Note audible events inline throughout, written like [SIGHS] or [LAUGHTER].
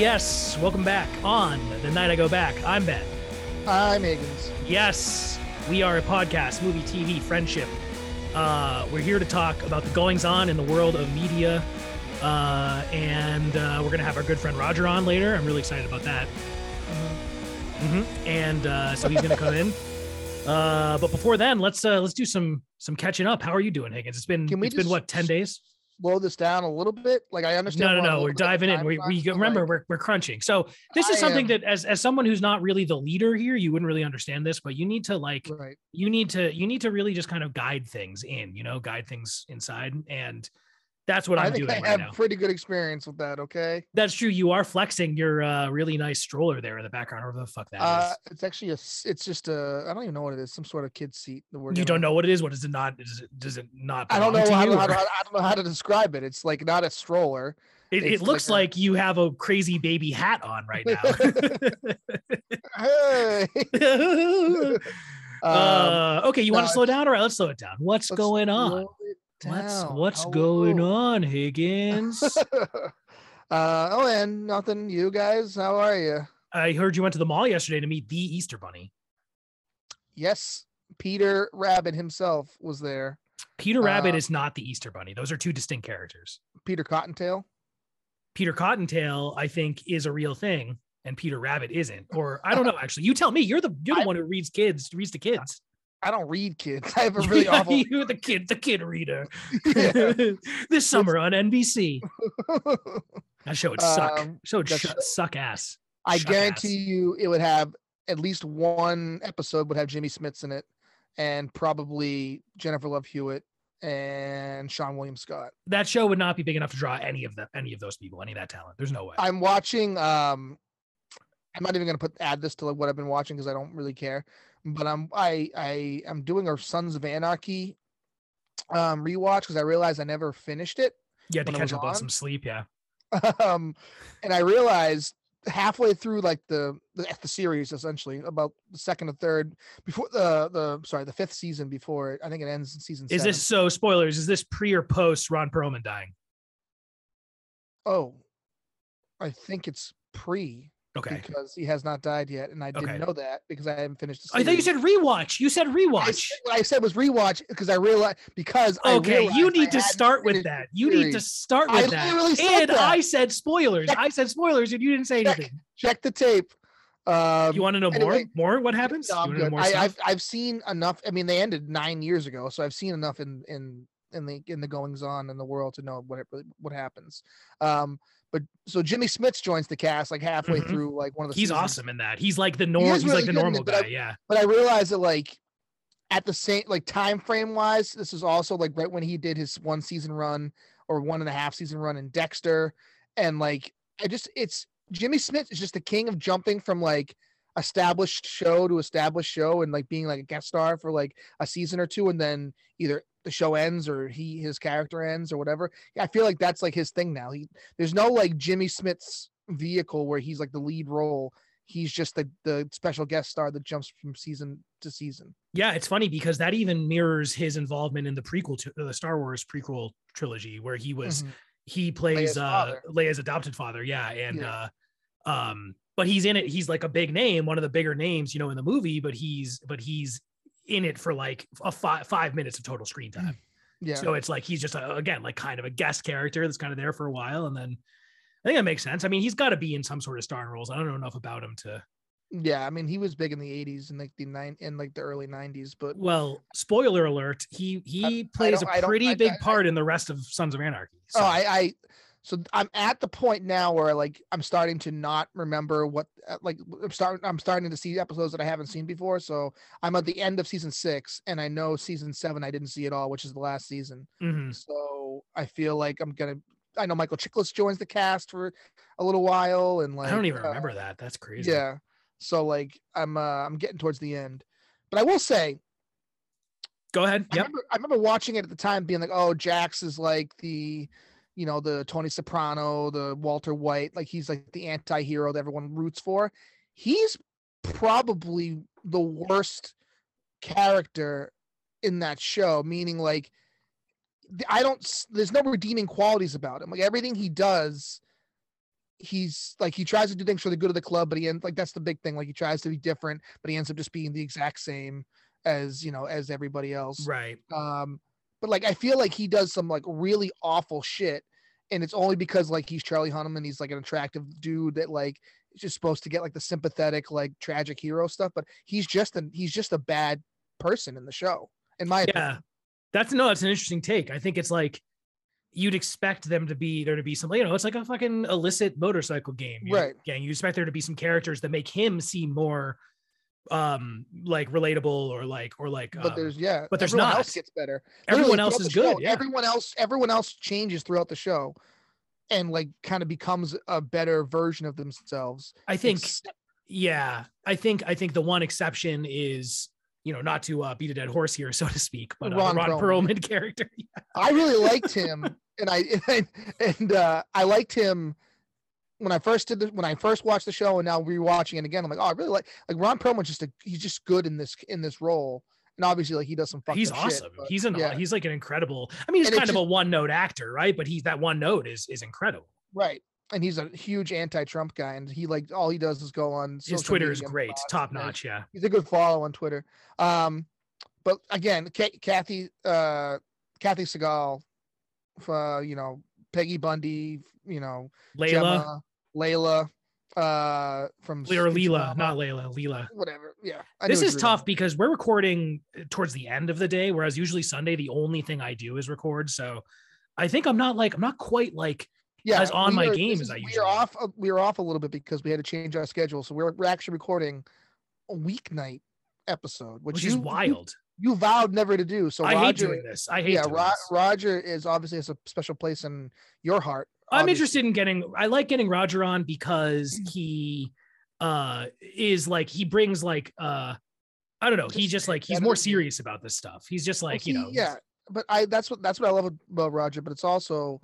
Yes, welcome back on The Night I Go Back. I'm Ben. I'm Higgins. Yes, we are a podcast, movie, TV, friendship. Uh, we're here to talk about the goings on in the world of media. Uh, and uh, we're going to have our good friend Roger on later. I'm really excited about that. Hmm And uh, so he's going to come in. Uh, but before then, let's uh, let's do some some catching up. How are you doing, Higgins? It's been Can we it's been what ten days? Slow this down a little bit. Like I understand. No, no, we're on a no. We're bit of a diving in. We, we remember like, we're, we're crunching. So this is I something am- that as as someone who's not really the leader here, you wouldn't really understand this, but you need to like right. you need to you need to really just kind of guide things in, you know, guide things inside. And that's what I I'm think doing I right have now. pretty good experience with that. Okay. That's true. You are flexing your uh really nice stroller there in the background, whatever the fuck that is. Uh, it's actually a. It's just a. I don't even know what it is. Some sort of kid seat. That we're You don't know what it is. What is it not? Does it does it not? I don't know. How, you, how, to- or- I don't know how to describe it. It's like not a stroller. It, it looks like a- you have a crazy baby hat on right now. [LAUGHS] Hey. [LAUGHS] [LAUGHS] Um, uh, okay, you want to slow down? All right, let's slow it down. What's going on? What's down. what's going on, [LAUGHS] Higgins? uh, oh, and nothing. You guys, how are you? I heard you went to the mall yesterday to meet the Easter Bunny. Yes, Peter Rabbit himself was there. Peter Rabbit Uh, is not the Easter Bunny. Those are two distinct characters. Peter Cottontail. Peter Cottontail, I think, is a real thing, and Peter Rabbit isn't. Or I don't know. [LAUGHS] Actually, you tell me. You're the you're the I- one who reads kids, reads to kids. I don't read kids. [LAUGHS] I have a really awful. [LAUGHS] you're the kid, the kid reader. [LAUGHS] Yeah. this summer on NBC. That show would suck. Um, show would sh- suck ass. I guarantee ass. you, it would have at least one episode would have Jimmy Smits in it, and probably Jennifer Love Hewitt and Seann William Scott. that show would not be big enough to draw any of the any of those people, any of that talent. There's no way. I'm watching. Um, I'm not even gonna put add this to like what I've been watching because I don't really care. But I'm I I am doing a Sons of Anarchy um rewatch because I realized I never finished it. you had to catch up on some sleep. Yeah. [LAUGHS] um, and I realized halfway through like the, the the series essentially about the second or third before the the sorry the fifth season before it, I think it ends in season. Is seven. this so? Spoilers. Is this pre or post Ron Perlman dying? Oh, I think it's pre Okay. because he has not died yet, and I didn't Okay. know that because I haven't finished. The I thought you said rewatch. You said I rewatch. said, what I said was rewatch because I realized because I Okay, you realized I need to start with that. You need to start I with that. literally And that. I said spoilers. Check- I said spoilers, and you didn't say Check. anything. Check the tape. Um, You want to know anyway, more? More? What happens? No, you I'm know good. more I. I've I've seen enough. I mean, they ended nine years ago, so I've seen enough in in in the in the goings on in the world to know what really what happens. Um, but so Jimmy Smits joins the cast like halfway Mhm. through like one of the. He's seasons. awesome in that. He's like the normal. He's really like the normal it, but I- guy. yeah. But I realized that like at the same like time frame wise, this is also like right when he did his one season run or one and a half season run in Dexter, and like I just it's Jimmy Smits is just the king of jumping from like established show to established show and like being like a guest star for like a season or two and then either the show ends or he his character ends or whatever. I feel like that's like his thing now. He there's no like Jimmy Smits's vehicle where he's like the lead role. He's just the the special guest star that jumps from season to season. Yeah, it's funny because that even mirrors his involvement in the prequel to the Star Wars prequel trilogy, where he was Mhm. he plays Leia's uh father. Leia's adopted father. Yeah, and Yeah. uh um, but he's in it. He's like a big name, one of the bigger names, you know, in the movie. But he's but he's in it for like a five five minutes of total screen time. Mm. Yeah. So it's like he's just a, again like kind of a guest character that's kind of there for a while, and then I think that makes sense. I mean, he's got to be in some sort of starring roles. I don't know enough about him to. yeah, I mean he was big in the 80s and like the nine in like the early 90s, but Well, spoiler alert: he he plays don't- a I don't- pretty I- big I- I- part in the rest of Sons of Anarchy. oh so- I I so I'm at the point now where like I'm starting to not remember what uh, like I'm starting I'm starting to see episodes that I haven't seen before. So I'm at the end of season six and I know season seven I didn't see at all, which is the last season. Mhm. So I feel like I'm gonna I know Michael Chiklis joins the cast for a little while and like I don't even uh, remember that. That's crazy. Yeah. So like I'm uh I'm getting towards the end. But I will say Go ahead. I remember I remember watching it at the time being like, oh, Jax is like the you know, the Tony Soprano, the Walter White, like he's like the anti-hero that everyone roots for. He's probably the worst character in that show. Meaning, like, I don't. There's no redeeming qualities about him. Like everything he does, he's like he tries to do things for the good of the club, but he ends like that's the big thing. Like he tries to be different, but he ends up just being the exact same as you know as everybody else. Right. Um, but like I feel like he does some like really awful shit, and it's only because like he's Charlie Hunnam and he's like an attractive dude that like is just supposed to get like the sympathetic like tragic hero stuff. But he's just a he's just a bad person in the show, in my Yeah. opinion. That's no, that's an interesting take. I think it's like you'd expect them to be there to be some, you know, it's like a fucking illicit motorcycle game. You- Right. Gang. You expect there to be some characters that make him seem more um like relatable or like or like But um, there's yeah, but there's everyone not. else gets better. everyone Literally, else is the show, good. Yeah. Everyone else, everyone else changes throughout the show, and like kind of becomes a better version of themselves. I think Except- yeah. I think I think the one exception is you know, not to uh, beat a dead horse here, [LAUGHS] so to speak, but uh, Ron Ron, Perlman. Perlman [LAUGHS] character. I really liked him, and I [LAUGHS] and, and uh, I liked him when I first did the, when I first watched the show, and now rewatching it again. I'm like, oh, I really like like Ron Perlman's just a he's just good in this in this role, and obviously like he does some he's awesome. Shit, but he's an yeah, he's like an incredible. I mean, he's And kind of just- a one note actor, right? But he's that one note is is incredible. right, and he's a huge anti-Trump guy, and he like all he does is go on. His Twitter is great, top notch. Yeah, He's a good follow on Twitter. Um, but again, Ka- Kathy, uh, Kathy Segal, uh, you know, Peggy Bundy, you know, Layla, Gemma, Layla, uh, from or Leela, not Layla, Leela. whatever. Yeah, I This is you were tough because we're recording towards the end of the day, whereas usually Sunday the only thing I do is record. So I think I'm not like I'm not quite like Yeah, as on my are- game this as is- I we usually are am. off. We are off a little bit because we had to change our schedule. So we're we're actually recording a weeknight episode, which, which you, is wild. You, vowed never to do. So I hate doing this. I hate yeah, doing Ro- this. Roger is obviously has a special place in your heart. I'm obviously. interested in getting I like getting Roger on because Mm. he uh is like he brings like uh I don't know, he Just like he's more serious about this stuff. He's just Well, like, you know, yeah. But I that's what that's what I love about Roger. But it's also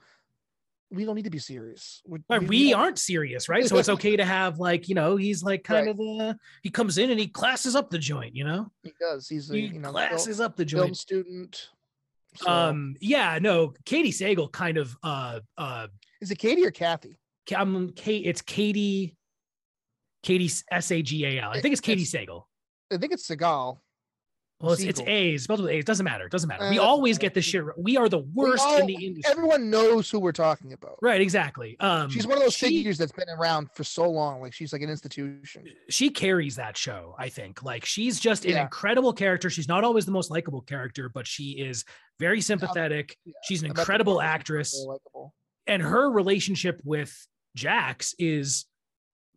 we don't need to be serious. We, Right, we- we aren't serious, right? So it's okay to [LAUGHS] have like, you know, he's like kind Right. of the he comes in and he classes up the joint, you know? He does. He's a He you know film, classes up the film joint. student. So- Um yeah, no, Katie Sagal kind of uh uh is it Katie or Kathy? I'm Kate it's Katie Katie S A G A L. I think it's Katie It's- Sagal. I think it's Segal. Well, it's, it's. A's spelled with A's. Doesn't matter. It doesn't matter. Uh, we doesn't always get this shit. right. We are the worst in the industry. Everyone knows who we're talking about. right. Exactly. Um, She's one of those she, figures that's been around for so long. Like she's like an institution. She carries that show. I think. Like she's just an Yeah. incredible character. She's not always the most likable character, but she is very sympathetic. yeah, She's an I bet the incredible actress, very likable. And her relationship with Jax is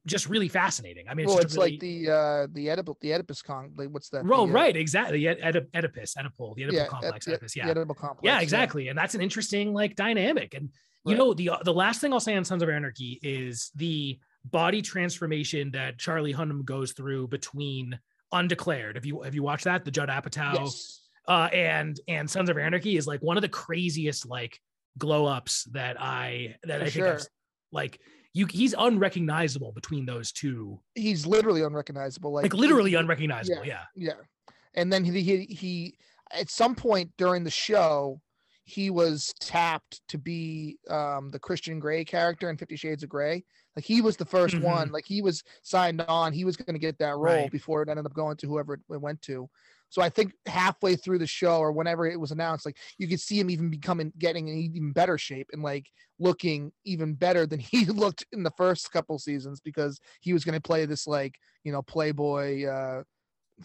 just really fascinating. I mean, it's Well, it's really, like the uh the Oedipus the Oedipus con like what's that? Oh, the, uh, right, exactly. Ed- Oedip- Oedipus, Oedipal, the Oedipal yeah, complex, the, Oedipus, yeah. the Oedipal complex. yeah exactly and that's an interesting like dynamic and you Right. know the the last thing i'll say on sons of anarchy is the body transformation that charlie hunnam goes through between undeclared have you have you watched that the judd apatow Yes. uh and and sons of anarchy is like one of the craziest like glow ups that i that For i think I've, like you he's unrecognizable between those two He's literally unrecognizable. Like like, literally unrecognizable yeah Yeah. And then he, he he at some point during the show, he was tapped to be um the Christian Grey character in Fifty Shades of Grey. Like he was the 1st one. Like he was signed on. He was going to get that role Mm-hmm. Right. before it ended up going to whoever it went to. So I think halfway through the show or whenever it was announced, like you could see him even becoming getting in even better shape and like looking even better than [LAUGHS] he looked in the first couple seasons because he was going to play this like you know playboy uh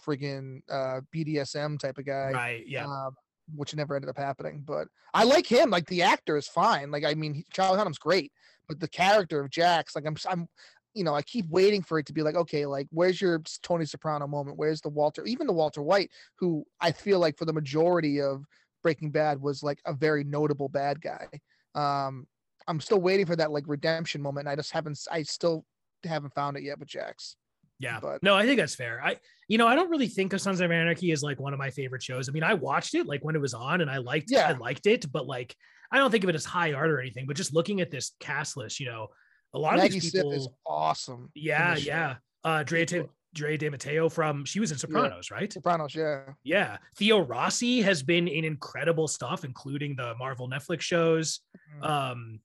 friggin uh bdsm type of guy right yeah. um, which never ended up happening. But i like him. Like the actor is fine. Like i mean charlie hunnam's great but the character of jax like i'm i'm you know i keep waiting for it to be like okay like where's your tony soprano moment where's the walter even the walter white who i feel like for the majority of breaking bad was like a very notable bad guy um i'm still waiting for that like redemption moment i just haven't I still haven't found it yet with jax Yeah. but- no, I think that's fair. I, you know, I don't really think of Sons of Anarchy as like one of my favorite shows. I mean, I watched it like when it was on and I liked, Yeah. I liked it, but like, I don't think of it as high art or anything, but just looking at this cast list, you know, a lot maggie of these people, is awesome yeah, yeah. Uh, Drea, She's Ta- Dre De Matteo from she was in Sopranos, right? Sopranos, yeah. Yeah. Theo Rossi has been in incredible stuff, including the Marvel Netflix shows. Mhm. Um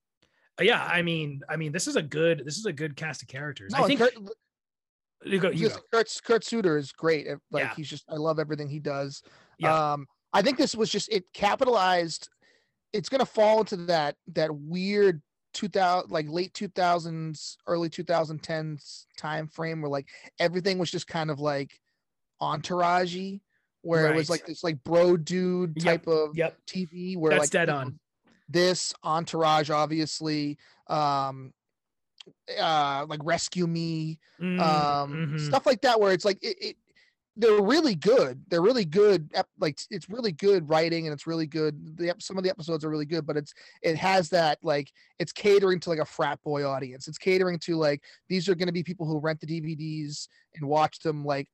yeah, I mean, I mean, this is a good this is a good cast of characters. No, I think Kurt, you go, you. Kurt, Kurt Sutter is great. Like Yeah. he's just I love everything he does. Yeah. Um, I think this was just it capitalized. It's gonna fall into that that weird 2000 like late 2000s early 2010s time frame where like everything was just kind of like entourage where it was like this like bro dude Yep, type of Yep. TV where That's like dead on. this entourage obviously um uh like rescue me Mm, um mhm. stuff like that where it's like it, it they're really good they're really good like it's really good writing and it's really good the some of the episodes are really good but it's it has that like it's catering to like a frat boy audience it's catering to like these are going to be people who rent the dvds and watch them like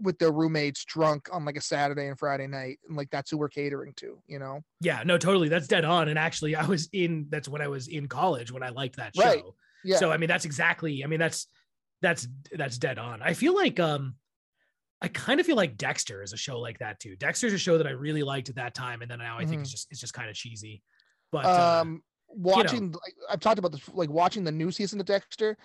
with their roommates drunk on like a saturday and friday night and like that's who we're catering to you know Yeah, no, totally. That's dead on. And actually, I was in. That's when I was in college when I liked that show. Right. yeah So I mean, that's exactly. I mean, that's that's that's dead on. I feel like um, I kind of feel like Dexter is a show like that too. Dexter's a show that I really liked at that time, and then now I think it's just it's just kind of cheesy. But uh, um watching like, i've talked about this like watching the new season of dexter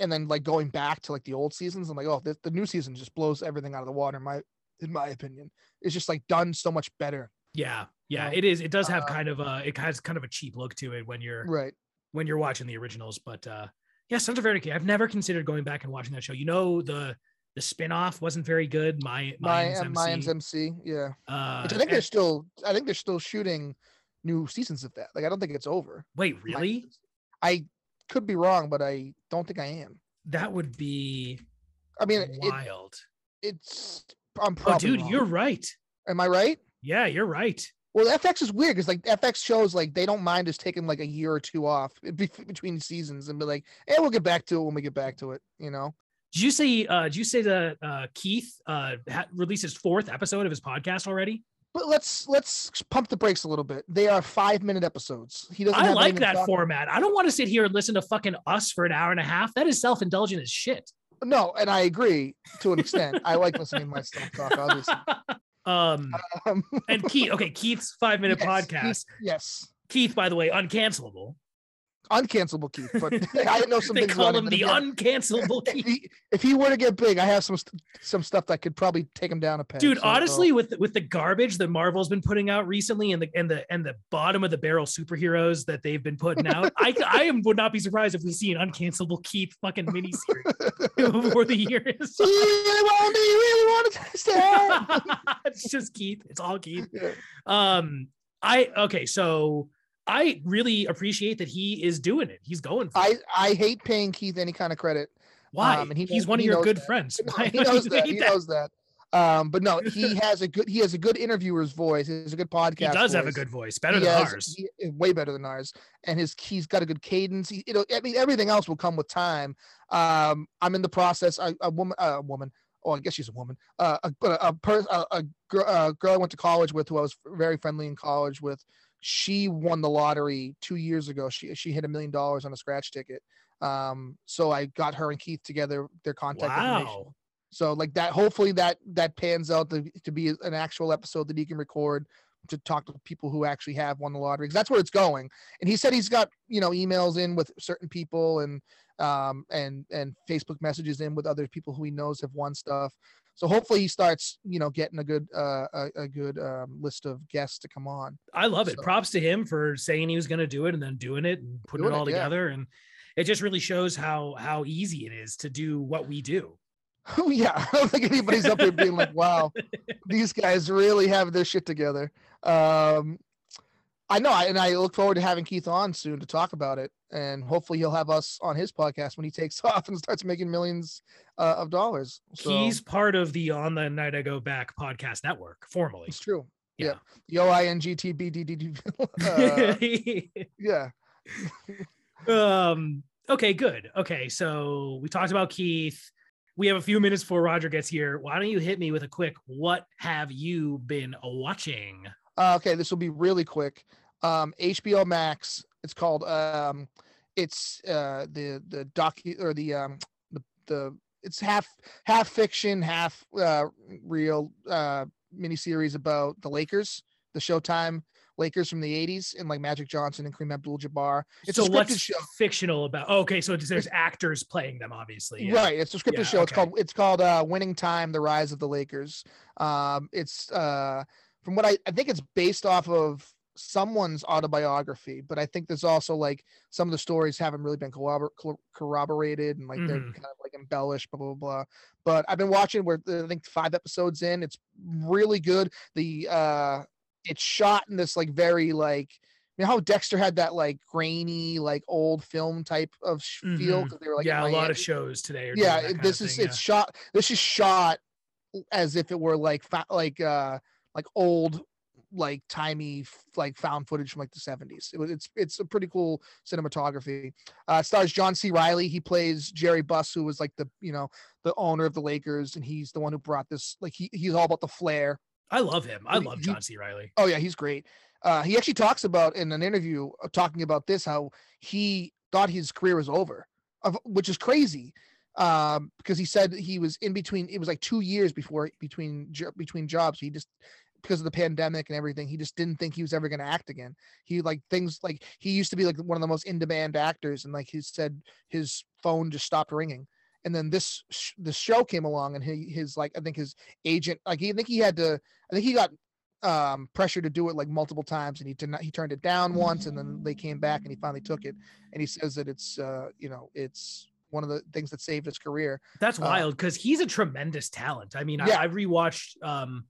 and then like going back to like the old seasons i'm like oh the, the new season just blows everything out of the water in my in my opinion it's just like done so much better yeah, yeah, know, it is. It does have uh, kind of a it has kind of a cheap look to it when you're right when you're watching the originals. But uh, yeah, Sons of Anarchy. I've never considered going back and watching that show. You know the the spin-off wasn't very good. My my my MC. mc yeah Uh, which i think and- they're still i think they're still shooting new seasons of that like i don't think it's over wait, really? MC. i could be wrong but i don't think i am That would be i mean it, wild. it's i'm oh, dude, wrong. you're right. am i right Yeah, you're right. Well, FX is weird because like FX shows like they don't mind us taking like a year or two off be- [LAUGHS] between seasons and be like, "Hey, we'll get back to it when we get back to it." You know? Did you say? Uh, did you say that uh, Keith uh, ha- released his fourth episode of his podcast already? But let's let's pump the brakes a little bit. They are five minute episodes. He doesn't. I like that format. I don't want to sit here and listen to fucking us for an hour and a half. That is self indulgent as shit. No, and I agree to an extent. I like listening to myself talk. Obviously, [LAUGHS] um, um, and Keith. Okay, Keith's five minute [LAUGHS] yes, podcast. Keith- yes, Keith, by the way, uncancelable. Uncancelable Keith. But [LAUGHS] [LAUGHS] I know some they things call him the again, uncancelable [LAUGHS] if Keith. he, if he were to get big, I have some some stuff that could probably take him down a peg. Dude, so, honestly, with with the garbage that Marvel's been putting out recently, and the and the and the bottom of the barrel superheroes that they've been putting out, I I am would not be surprised if we see an uncancelable Keith fucking miniseries before the year is. You really want do you really want to it? it's just Keith. It's all Keith. Yeah. Um, I okay, so I really appreciate that he is doing it. He's going for it. I I hate paying Keith any kind of credit. Why? um, and he He's knows- one of he your good that. friends. [LAUGHS] No, he knows that. He that? knows that. Um, but no, he [LAUGHS] has a good he has a good interviewer's voice. He has a good podcast. He does have a good voice, better He than has- ours. he- way better than ours. And his he's got a good cadence. He, it'll, I mean, everything else will come with time. Um, I'm in the process. A, a woman, a woman. Oh, I guess she's a woman. Uh, a a, a, per, a, a, girl, a girl I went to college with, who I was very friendly in college with. She won the lottery two years ago. She she hit a million dollars on a scratch ticket. Um, so I got her and Keith together, their contact information. So like that, hopefully that that pans out to, to be an actual episode that he can record to talk to people who actually have won the lottery because that's where it's going. And he said he's got you know emails in with certain people and um and and Facebook messages in with other people who he knows have won stuff. So hopefully he starts you know getting a good uh a, a good um, list of guests to come on. I love it. Props to him for saying he was going to do it and then doing it and putting Doing it it, all yeah. together. And it just really shows how how easy it is to do what we do. [LAUGHS] Oh yeah, I don't think anybody's up there being like, "Wow, [LAUGHS] these guys really have their shit together." Um, I know, I, and I look forward to having Keith on soon to talk about it, and hopefully he'll have us on his podcast when he takes [LAUGHS] off and starts making millions uh, of dollars. So He's part of the On the Night I Go Back podcast network formally. it's true. Yeah. Yeah, O I N G T B D D D. [LAUGHS] uh, Yeah, [LAUGHS] um okay good okay so we talked about keith we have a few minutes before roger gets here why don't you hit me with a quick what have you been watching Uh, okay, this will be really quick. Um, HBO Max. It's called. Um, it's uh, the the docu or the um, the the it's half half fiction, half uh, real uh, miniseries about the Lakers, the Showtime Lakers from the '80s, and like Magic Johnson and Kareem Abdul-Jabbar. It's so a scripted what's show. fictional about? Oh, okay, so it's, there's actors playing them, obviously. yeah. Right, it's a scripted Yeah, show. It's called it's called uh, Winning Time: The Rise of the Lakers. Um, it's uh, from what I I think it's based off of someone's autobiography, but I think there's also like some of the stories haven't really been corrobor- corroborated and like they're Mhm. kind of like embellished, blah blah blah. But I've been watching. We're I think five episodes in. It's really good. The uh, it's shot in this like very like you know how Dexter had that like grainy like old film type of sh- feel because they were like yeah, a lot of shows today. Are yeah this is thing, it's shot this is shot as if it were like fa- like uh like old like timey like found footage from like the 70s it was it's it's a pretty cool cinematography uh stars john c reilly he plays jerry buss who was like the you know the owner of the lakers and he's the one who brought this like he, he's all about the flair I love him. I love John C. Reilly. Oh yeah, he's great. Uh, he actually talks about in an interview uh, talking about this how he thought his career was over, of, which is crazy, um, because he said he was in between. It was like two years before between between jobs. He just because of the pandemic and everything, he just didn't think he was ever going to act again. He like things like he used to be like one of the most in demand actors, and like he said his phone just stopped ringing. And then this sh- this show came along, and he his like I think his agent like he I think he had to I think he got um pressure to do it like multiple times and he did not he turned it down once and then they came back and he finally took it and he says that it's uh you know it's one of the things that saved his career That's Uh, wild because he's a tremendous talent. I mean, Yeah. I, I rewatched um,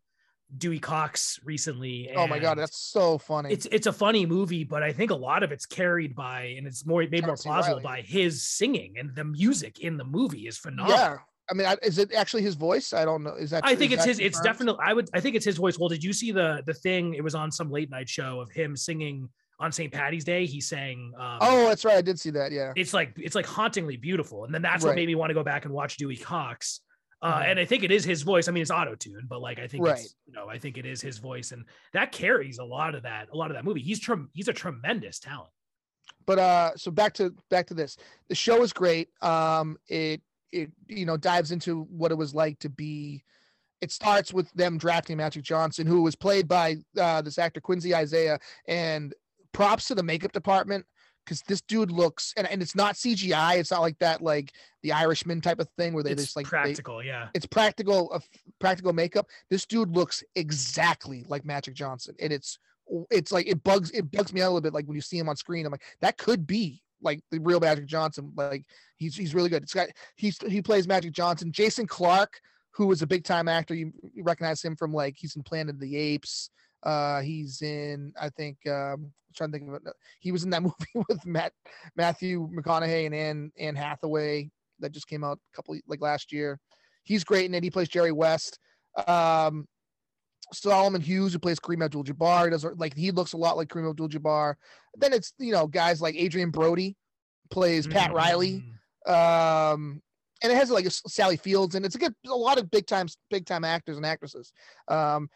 Dewey Cox recently. oh my god that's so funny it's it's a funny movie, but I think a lot of it's carried by and it's more made more plausible Reilly. by his singing and the music in the movie is phenomenal. yeah i mean is it actually his voice i don't know is that I think it's his. It's definitely. I would. I think it's his voice. Well, did you see the the thing? It was on some late night show of him singing on St. Patty's Day. He sang. Um, oh that's right i did see that yeah it's like it's like hauntingly beautiful, and then that's what made me want to go back and watch Dewey Cox. Uh, Mhm. And I think it is his voice. I mean, it's auto tuned, but like I think Right. it's you know I think it is his voice, and that carries a lot of that. A lot of that movie. He's trem- he's a tremendous talent. but uh so back to back to this the show is great um it it you know dives into what it was like to be it starts with them drafting Magic Johnson, who was played by uh, this actor Quincy Isaiah, and props to the makeup department because this dude looks and, and it's not CGI. It's not like that like the Irishman type of thing where they It's just like they- practical, yeah. it's practical uh, practical makeup. This dude looks exactly like Magic Johnson, and it's it's like it bugs it bugs me out a little bit. Like when you see him on screen, I'm like that could be like the real Magic Johnson. Like he's he's really good. It's got he's he plays Magic Johnson. Jason Clarke, who was a big time actor, you, you recognize him from like he's in Planet of the Apes. Uh, he's in I think um, I'm trying to think of it. He was in that [LAUGHS] movie with Matt Matthew McConaughey and Anne Anne Hathaway that just came out a couple like last year. He's great in it. He plays Jerry West. Um, Solomon Hughes, who plays Kareem Abdul-Jabbar, does like he looks a lot like Kareem Abdul-Jabbar. Then it's you know guys like Adrien Brody plays Pat Riley, Mm. um, and it has like Sally Fields, and it's a good a lot of big time big time actors and actresses. Um,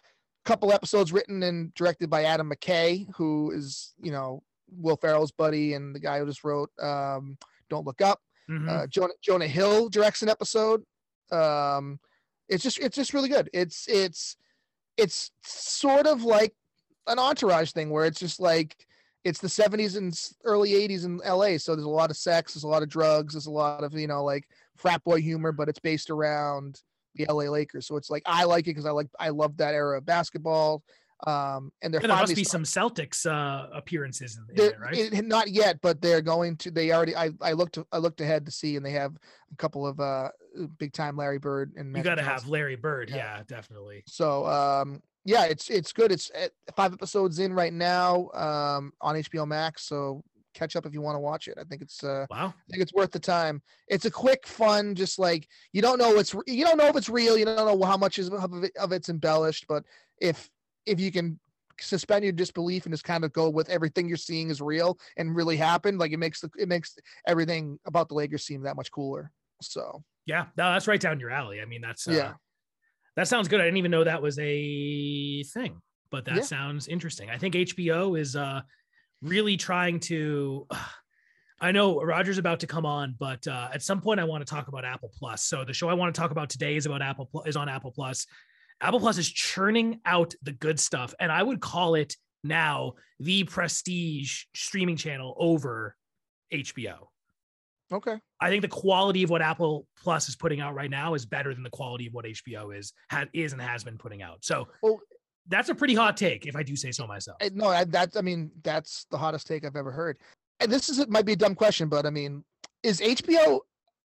couple episodes written and directed by Adam McKay, who is you know Will Ferrell's buddy and the guy who just wrote um, Don't Look Up. Mhm. Uh, Jonah Jonah Hill directs an episode. Um, it's just it's just really good. It's it's it's sort of like an entourage thing where it's just like it's the 70s and early 80s in LA. So there's a lot of sex, there's a lot of drugs, there's a lot of you know like frat boy humor, but it's based around the LA Lakers. So it's like I like it because I like I love that era of basketball. Um, and they're there must be start- some Celtics uh, appearances in, in they're- right? it- not yet, but they're going to. They already. I I looked. I looked ahead to see, and they have a couple of uh big time Larry Bird and you got to have Larry Bird. Yeah. Yeah, definitely. So um yeah, it's it's good. It's uh, five episodes in right now um on HBO Max. So catch up if you want to watch it. I think it's uh Wow. I think it's worth the time. It's a quick, fun, just like you don't know it's you don't know if it's real. You don't know how much is of it of it's embellished, but if if you can suspend your disbelief and just kind of go with everything you're seeing is real and really happened, like it makes the it makes everything about the Lakers seem that much cooler. So Yeah, no, that's right down your alley. I mean, that's uh, Yeah. That sounds good. I didn't even know that was a thing, but that Yeah. sounds interesting. I think HBO is uh really trying to. [SIGHS] I know Roger's about to come on, but uh, at some point I want to talk about Apple Plus. So the show I want to talk about today is about Apple Pl- is on Apple Plus. Apple Plus is churning out the good stuff, and I would call it now the prestige streaming channel over HBO. Okay. I think the quality of what Apple Plus is putting out right now is better than the quality of what HBO is ha- is and has been putting out. So Well- that's a pretty hot take, if I do say so myself. No, I, that's. I mean, that's the hottest take I've ever heard. And this is might be a dumb question, but I mean, is HBO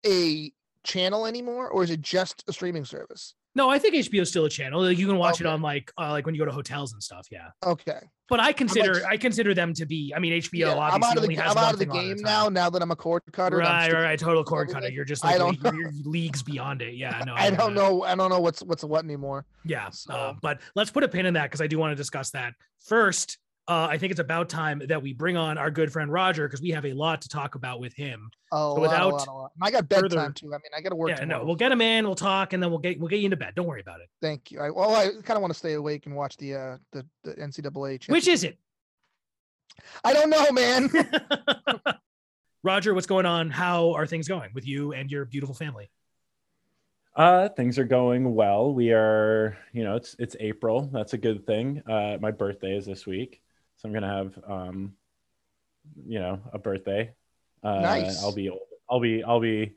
a channel anymore, or is it just a streaming service? No, I think HBO is still a channel. Like, You can watch it on like uh, like when you go to hotels and stuff. Yeah, Okay. but I consider like- I consider them to be. I mean, HBO Yeah, obviously I'm out of only the has I'm out of the thing on at a game now. Now that I'm a cord cutter, Right, right, right. Total [LAUGHS] cord cutter. You're just I like don't you're, [LAUGHS] you're leagues beyond it. Yeah, no, I get don't know. I don't know what's what's what anymore. Yeah, So- uh, but let's put a pin in that because I do want to discuss that first. Uh, I think it's about time that we bring on our good friend Roger because we have a lot to talk about with him. A lot, a without lot, a lot. I got further- bedtime too. I mean, I got to work. yeah, tomorrow. no, we'll get him in, we'll talk, and then we'll get we'll get you into bed. Don't worry about it. Thank you. I, well, I kind of want to stay awake and watch the uh the, the NCAA. Which is it? I don't know, man. [LAUGHS] [LAUGHS] Roger, what's going on? How are things going with you and your beautiful family? Uh, things are going well. We are, you know, it's it's April. That's a good thing. Uh, my birthday is this week, so I'm gonna have, um, you know, a birthday. Uh, Nice. I'll be, old. I'll be, I'll be,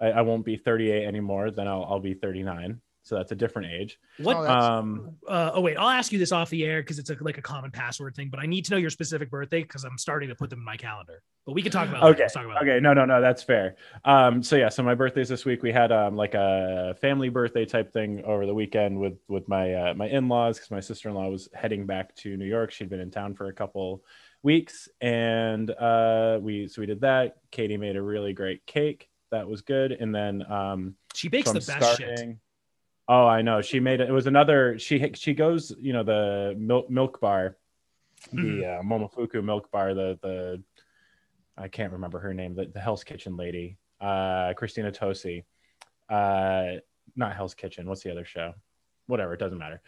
I, I won't be 38 anymore. Then I'll, I'll be 39. So that's a different age. What? Oh, Um, uh, oh wait, I'll ask you this off the air because it's a, like a common password thing. But I need to know your specific birthday because I'm starting to put them in my calendar. But we can talk about. okay talk about it. okay no no no that's fair um so yeah so my birthday's this week we had um like a family birthday type thing over the weekend with with my uh, my in-laws because my sister-in-law was heading back to new york she'd been in town for a couple weeks and uh we so we did that katie made a really great cake that was good and then um She bakes so the I'm best shit. Oh, I know. She made it. It was another. She she goes. You know the milk milk bar, Mm-hmm. the uh, Momofuku milk bar. The the I can't remember her name. The, the Hell's Kitchen lady, uh, Christina Tosi. Uh, not Hell's Kitchen. What's the other show? Whatever. It doesn't matter.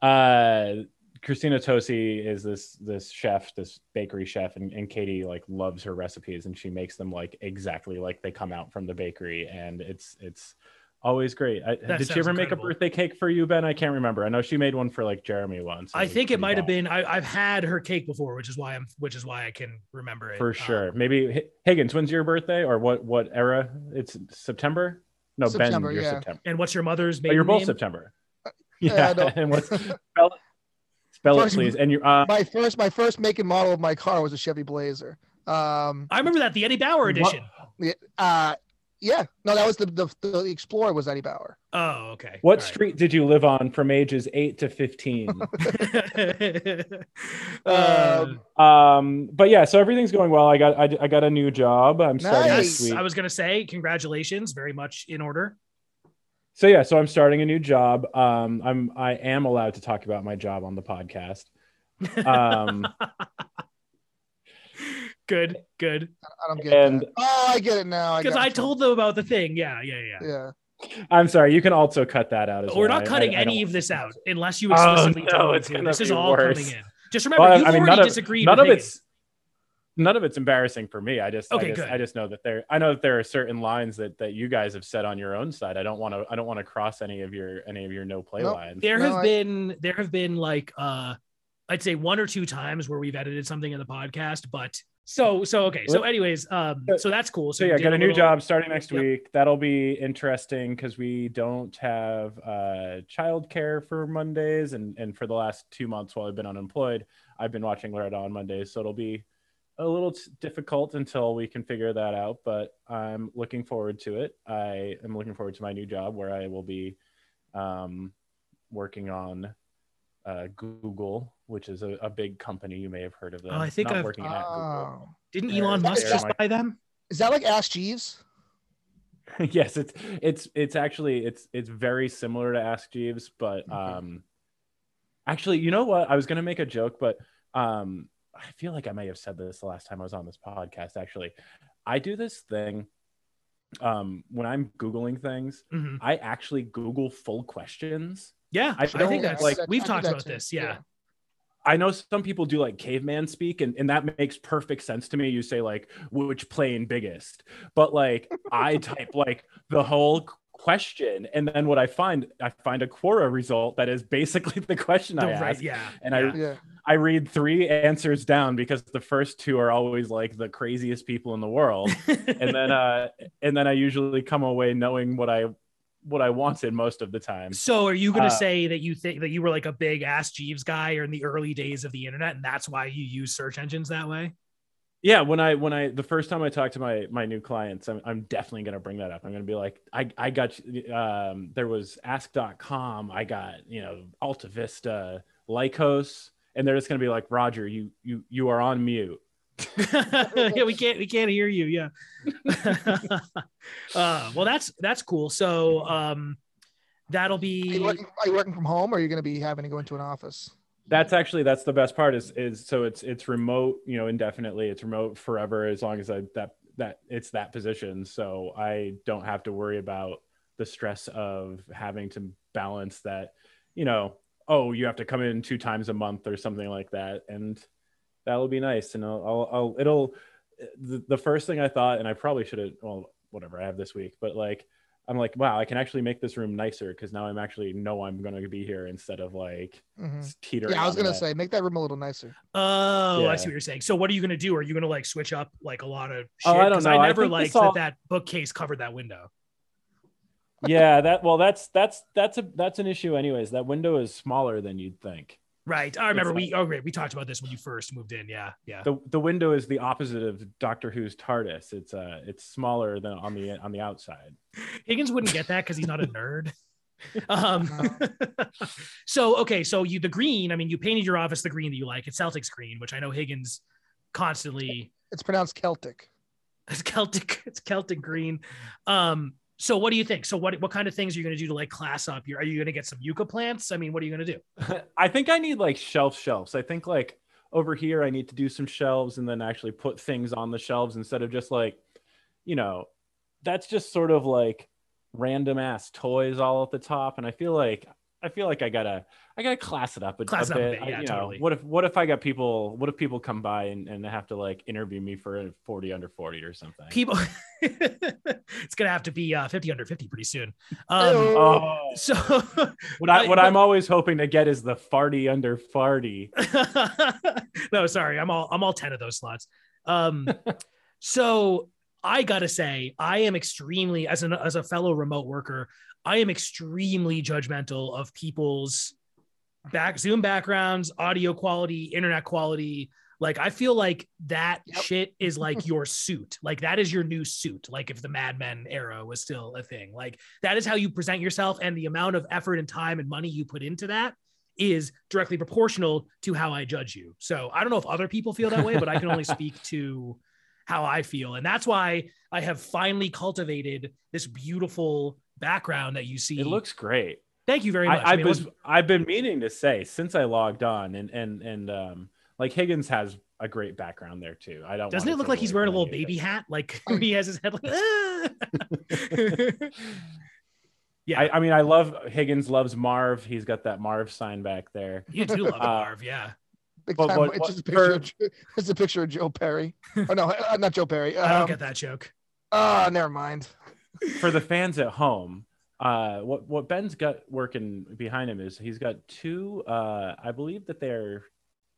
Uh, Christina Tosi is this this chef, this bakery chef, and, and Katie like loves her recipes, and she makes them like exactly like they come out from the bakery, and it's it's always great. I, did she sounds ever make a birthday cake for you, Ben? I can't remember. I know she made one for like Jeremy once. I was think it pretty might have been. I, I've had her cake before, which is why I'm. Which is why I can remember it for Um, sure. Maybe Higgins. When's your birthday, or what? What era? It's September. No, September, Ben. You're yeah. September. and what's your mother's Oh, you're both name? September. yeah, Yeah. [LAUGHS] And what's spell it? Spell it, please. And you. Uh, my first my first make and model of my car was a Chevy Blazer. Um, I remember that the Eddie Bauer edition. yeah, uh, yeah, no, that was the the, the Explorer was Eddie Bauer. Oh, okay. What All right. street did you live on from ages eight to fifteen? Uh, [LAUGHS] [LAUGHS] Um, um, but yeah, so everything's going well. I got I, I got a new job. I'm starting Nice. this week. I was gonna say congratulations, very much in order. So yeah, so I'm starting a new job. Um, I'm I am allowed to talk about my job on the podcast. [LAUGHS] Um, good, good. I don't get And- that. Oh, I get it now. Because got I told them about the thing. Yeah, yeah, yeah. Yeah. I'm sorry. You can also cut that out as We're well. not cutting I- I any don't- of this out unless you Oh, explicitly no, told me it's to. gonna This is all worse. coming in. Just remember, Well, you've I mean, already none of, disagreed. none with of Higgins. it's none of it's embarrassing for me. I just, Okay, I just, good. I just know that there. I know that there are certain lines that that you guys have said on your own side. I don't want to. I don't want to cross any of your any of your no play Nope. lines. there No, have I- been there have been like uh I'd say one or two times where we've edited something in the podcast, but so so okay. So anyways, um so that's cool. So you yeah, got a new little- job starting next Yep. week. That'll be interesting because we don't have uh, childcare for Mondays, and and for the last two months while I've been unemployed, I've been watching Loretta on Mondays. So it'll be a little t- difficult until we can figure that out. But I'm looking forward to it. I am looking forward to my new job where I will be um, working on uh, Google, which is a, a big company. You may have heard of them. Oh, I think Not I've- working at Google. Oh. Didn't They're- Elon Musk just my- buy them? Is that like Ask Jeeves? [LAUGHS] yes, it's it's it's actually it's it's very similar to Ask Jeeves, but Okay. um actually, you know what? I was gonna make a joke, but um I feel like I may have said this the last time I was on this podcast. Actually, I do this thing um when I'm googling things. Mhm. I actually Google full questions. Yeah, I I, think that's like- we've I talked about too, this. Yeah. I know some people do like caveman speak, and, and that makes perfect sense to me. You say like which plane biggest, but like I [LAUGHS] type like the whole question, and then what I find, I find a Quora result that is basically [LAUGHS] the question I right, asked, yeah. and yeah. Yeah. I I read three answers down because the first two are always like the craziest people in the world, [LAUGHS] and then uh and then I usually come away knowing what I what I wanted most of the time. So are you going to Uh, say that you think that you were like a big ass Jeeves guy or in the early days of the internet and that's why you use search engines that way? Yeah, when I when I the first time I talked to my my new clients, I'm I'm definitely gonna bring that up. I'm gonna be like, I I got um there was ask.com, I got you know Alta Vista, Lycos, and they're just gonna be like, Roger, you you you are on mute. Yeah, we can't we can't hear you. Yeah. [LAUGHS] uh, well, that's that's cool. So um, that'll Are you, be working, are you working from home or are you going to be having to go into an office? That's actually that's the best part is is so it's it's remote, you know, indefinitely. It's remote forever as long as I that that it's that position. So I don't have to worry about the stress of having to balance that, you know, oh, you have to come in two times a month or something like that. And that'll be nice. And I'll, I'll, I'll it'll the, the first thing I thought, and I probably should have well, whatever I have this week, but like I'm like, wow, I can actually make this room nicer because now I'm actually know I'm going to be here instead of like Mhm. teetering. Yeah, I was going to say, make that room a little nicer. Oh, I see what you're saying. So what are you gonna do? Are you gonna like switch up like a lot of Oh, shit? I don't 'Cause know. I never think liked all- that that bookcase covered that window. yeah, that well, that's that's that's a that's an issue, anyways. That window is smaller than you'd think. Right. I remember It's we oh great. We talked about this when you first moved in. Yeah. Yeah. the The window is the opposite of Doctor Who's TARDIS. It's uh, it's smaller than on the on the outside. Higgins wouldn't get that because he's not a nerd. [LAUGHS] Um, [LAUGHS] so okay, so you the green. I mean, you painted your office the green that you like. It's Celtics green, which I know Higgins constantly. It's pronounced Celtic. It's Celtic. It's Celtic green. Um, so what do you think? So what what kind of things are you going to do to like class up? Your, are you going to get some yucca plants? I mean, what are you going to do? [LAUGHS] I think I need like shelf shelves. I think like over here I need to do some shelves and then actually put things on the shelves instead of just like, you know, that's just sort of like random ass toys all at the top. And I feel like I feel like I gotta I gotta class it up a, Class a it up a bit. bit, I- yeah, you know, totally. what if what if I got people what if people come by and, and have to like interview me for a 40 under 40 or something? People, [LAUGHS] it's to have to be uh, 50 under 50 pretty soon. Um, Oh, so what I what I'm always hoping to get is the farty under farty. [LAUGHS] no, sorry, I'm all I'm all 10 of those slots. Um [LAUGHS] so I gotta say, I am extremely as an as a fellow remote worker, I am extremely judgmental of people's back Zoom backgrounds, audio quality, internet quality. Like I feel like that Yep. shit is [LAUGHS] like your suit. Like that is your new suit. Like if the Mad Men era was still a thing. Like that is how you present yourself and the amount of effort and time and money you put into that is directly proportional to how I judge you. So I don't know if other people feel that way, but I can only [LAUGHS] speak to how I feel. And that's why I have finally cultivated this beautiful background that you see. It looks great. Thank you very much. I, I I've mean, it been looks- I've been meaning to say since I logged on and and and um like Higgins has a great background there too. I don't. doesn't it look like he's wearing a little baby it. hat? Like [LAUGHS] he has his head like, [LAUGHS] "Ah." [LAUGHS] yeah, I, I mean, I love Higgins loves Marv. He's got that Marv sign back there. you do love it, Uh, Marv. Yeah. Big But time. what- it's what- just a picture. for- Of, [LAUGHS] it's a picture of Joe Perry. Oh no, uh, not Joe Perry. I don't Um, get that joke. Ah, never mind. For the fans at home, uh, what what Ben's got working behind him is he's got two. Uh, I believe that they're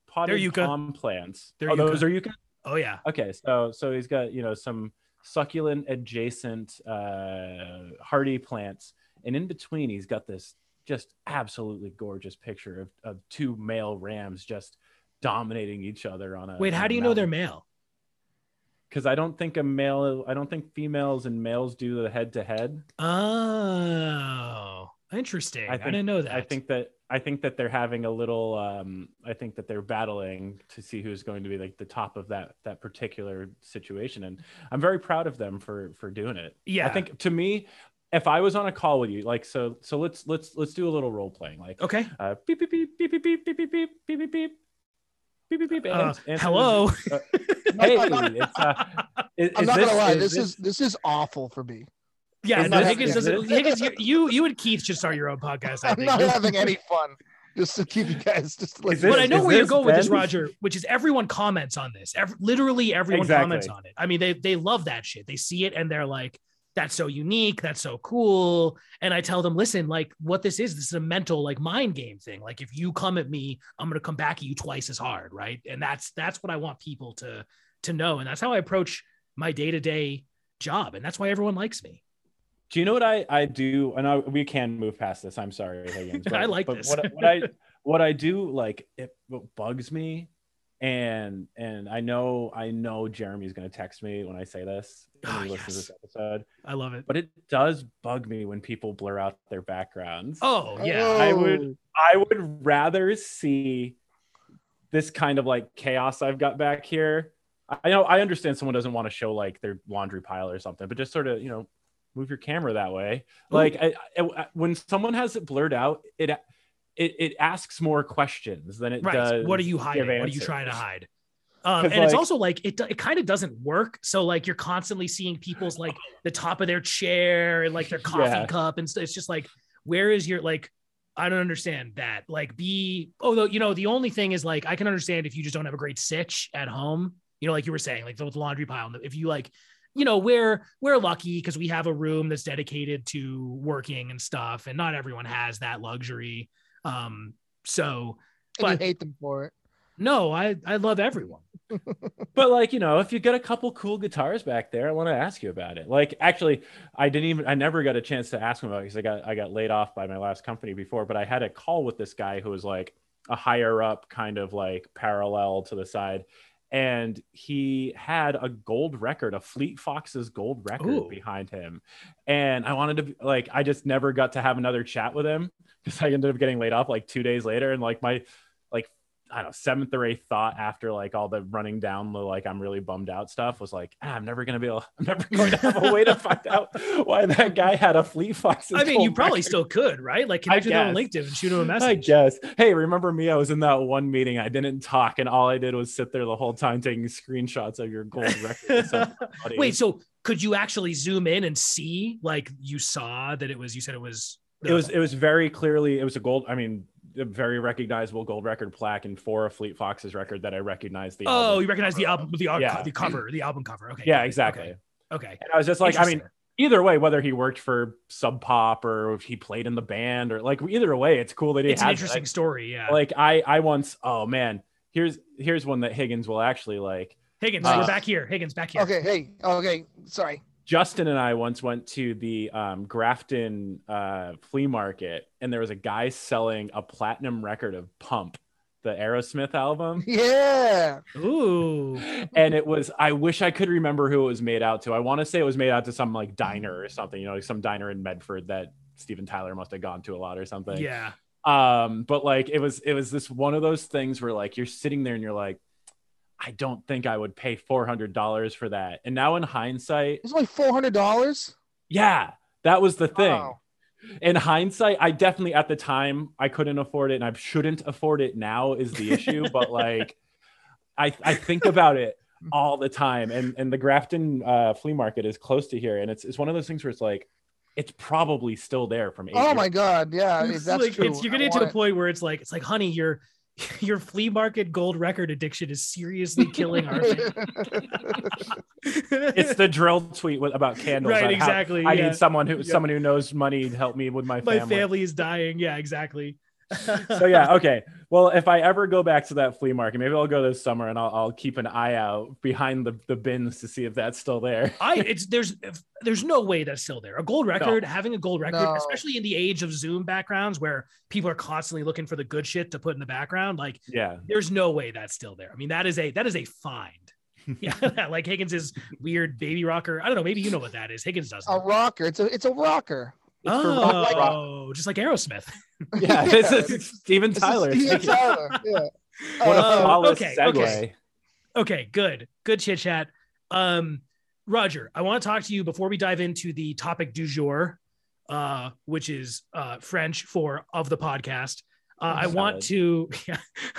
potted yucca. palm plants. They're oh, those are yucca. Oh yeah. Okay, so so he's got you know some succulent adjacent uh, hardy plants, and in between he's got this just absolutely gorgeous picture of, of two male rams just dominating each other on a. Wait, how do you know they're male? Because I don't think a male, I don't think females and males do the head to head. Oh, interesting. I, I didn't know that. I think that I think that they're having a little. Um, I think that they're battling to see who's going to be like the top of that that particular situation, and I'm very proud of them for for doing it. Yeah. I think to me, if I was on a call with you, like so, so let's let's let's do a little role playing, like Okay. uh, beep beep beep beep beep beep beep beep beep beep beep beep. Beep, beep, beep, Uh, ans- answer hello. uh, [LAUGHS] hey, it's, uh, is, I'm is not this, gonna lie. is This, is this is awful for me. Yeah, Is no, this- Higgins is doesn't. this- Higgins, you, you you and Keith should start your own podcast. I I'm think. not You'll- having any [LAUGHS] fun. just to keep you guys just to let Is but I know where you're this going with this, Roger, which is everyone comments on this. Every, literally everyone Exactly. comments on it. I mean, they they love that shit. They see it and they're like, "That's so unique. That's so cool." And I tell them, "Listen, like what this is, this is a mental like mind game thing. Like if you come at me, I'm gonna come back at you twice as hard, right? And that's that's what I want people to to know, and that's how I approach my day to day job, and that's why everyone likes me. Do you know what I, I do? And I, we can move past this. I'm sorry, Higgins. [LAUGHS] I like this. What, what I what I do like it bugs me, and and I know I know Jeremy's gonna text me when I say this when he ah, listens yes. to this episode. I love it. But it does bug me when people blur out their backgrounds. Oh, oh yeah, I would- I would rather see this kind of like chaos I've got back here. I know I understand someone doesn't want to show like their laundry pile or something, but just sort of you know move your camera that way. Ooh. Like I, I- when someone has it blurred out, it it, it asks more questions than it right. does. What are you hiding? What are you trying to hide? [LAUGHS] Um, and it's also like it, it kind of doesn't work. So like you're constantly seeing people's like the top of their chair and like their coffee Yeah. cup and. It's just like, where is your like? I don't understand that. Like, be although you know the only thing is like I can understand if you just don't have a great sitch at home. You know, like you were saying, like with the laundry pile. If you like, you know, we're we're lucky because we have a room that's dedicated to working and stuff, and not everyone has that luxury. Um, so but- hate them for it. no, I I love everyone. [LAUGHS] But like you know, if you got a couple cool guitars back there, I want to ask you about it. Like actually, I didn't even I never got a chance to ask him about it because I got I got laid off by my last company before. But I had a call with this guy who was like a higher up, kind of like parallel to the side, and he had a gold record, a Fleet Foxes gold record Ooh. behind him. And I wanted to like I just never got to have another chat with him because I ended up getting laid off like two days later, and like my I don't know, seventh or eighth thought after like all the running down the like I'm really bummed out stuff was like, ah, I'm never gonna be able, [LAUGHS] I'm never going to have a way to find out [LAUGHS] why that guy had a Fleet fox. I mean, you probably record. still could, right? Like connect with them on. LinkedIn and shoot him a message. I guess. Hey, remember me? I was in that one meeting. I didn't talk, and all I did was sit there the whole time taking screenshots of your gold record. [LAUGHS] Wait, so could you actually zoom in and see like you saw that it was? You said it was. it was it was very clearly it was a gold. I mean, a very recognizable gold record plaque and for a Fleet Foxes record that I recognized the. Oh, album. you recognize the album, the, Yeah. the cover, the album cover. Okay. Yeah, exactly. Okay. okay. And I was just like, I mean, either way, whether he worked for Sub Pop or if he played in the band or like either way, it's cool that he it's an has it. interesting story. Yeah. Like, like I I once oh man, here's here's one that Higgins will actually like. Higgins, uh, we're back here. Higgins, back here. Okay, hey, okay, sorry. Justin and I once went to the um, Grafton uh, flea market, and there was a guy selling a platinum record of Pump, the Aerosmith album. [LAUGHS] Yeah, Ooh. and it was I wish I could remember who it was made out to. I want to say it was made out to some like diner or something, you know, like some diner in Medford that Steven Tyler must have gone to a lot or something. Yeah. Um, but like it was it was this one of those things where like you're sitting there and you're like, I don't think I would pay four hundred dollars for that. And now in hindsight, it's only four hundred dollars. yeah, that was the thing. In hindsight, I definitely at the time I couldn't afford it and I shouldn't afford it now is the issue. [LAUGHS] but like I I think about it all the time. And and the Grafton uh, flea market is close to here. And it's it's one of those things where it's like it's probably still there from eight Oh Oh my god, yeah, It's that's like, true. It's, you're getting to want the it. point where it's like, it's like, honey, your [LAUGHS] your flea market gold record addiction is seriously killing our [LAUGHS] family. it's the drill tweet with, about candles. right, on how exactly. I yeah. need someone who Yeah. someone who knows money to help me with my My family. family is dying. Yeah, exactly. [LAUGHS] so yeah, okay. Well, if I ever go back to that flea market, maybe I'll go this summer and I'll, I'll keep an eye out behind the, the bins to see if that's still there. [LAUGHS] I it's there's there's no way that's still there. A gold record, having a gold record, No. especially in the age of Zoom backgrounds where people are constantly looking for the good shit to put in the background, like Yeah. there's no way that's still there. I mean, that is a that is a find. [LAUGHS] yeah, like Higgins' weird baby rocker. I don't know. Maybe you know what that is. Higgins doesn't. a rocker. It's a it's a rocker. It's for rock- rock- oh, just like Aerosmith. [LAUGHS] Yeah, [LAUGHS] this is Steven Tyler. Steven Tyler. Yeah. [LAUGHS] What a Uh, flawless okay, segue. okay. Okay, good. Good chit chat. Um, Roger, I want to talk to you before we dive into the topic du jour, uh, which is uh, French for of the podcast. Uh, I want to,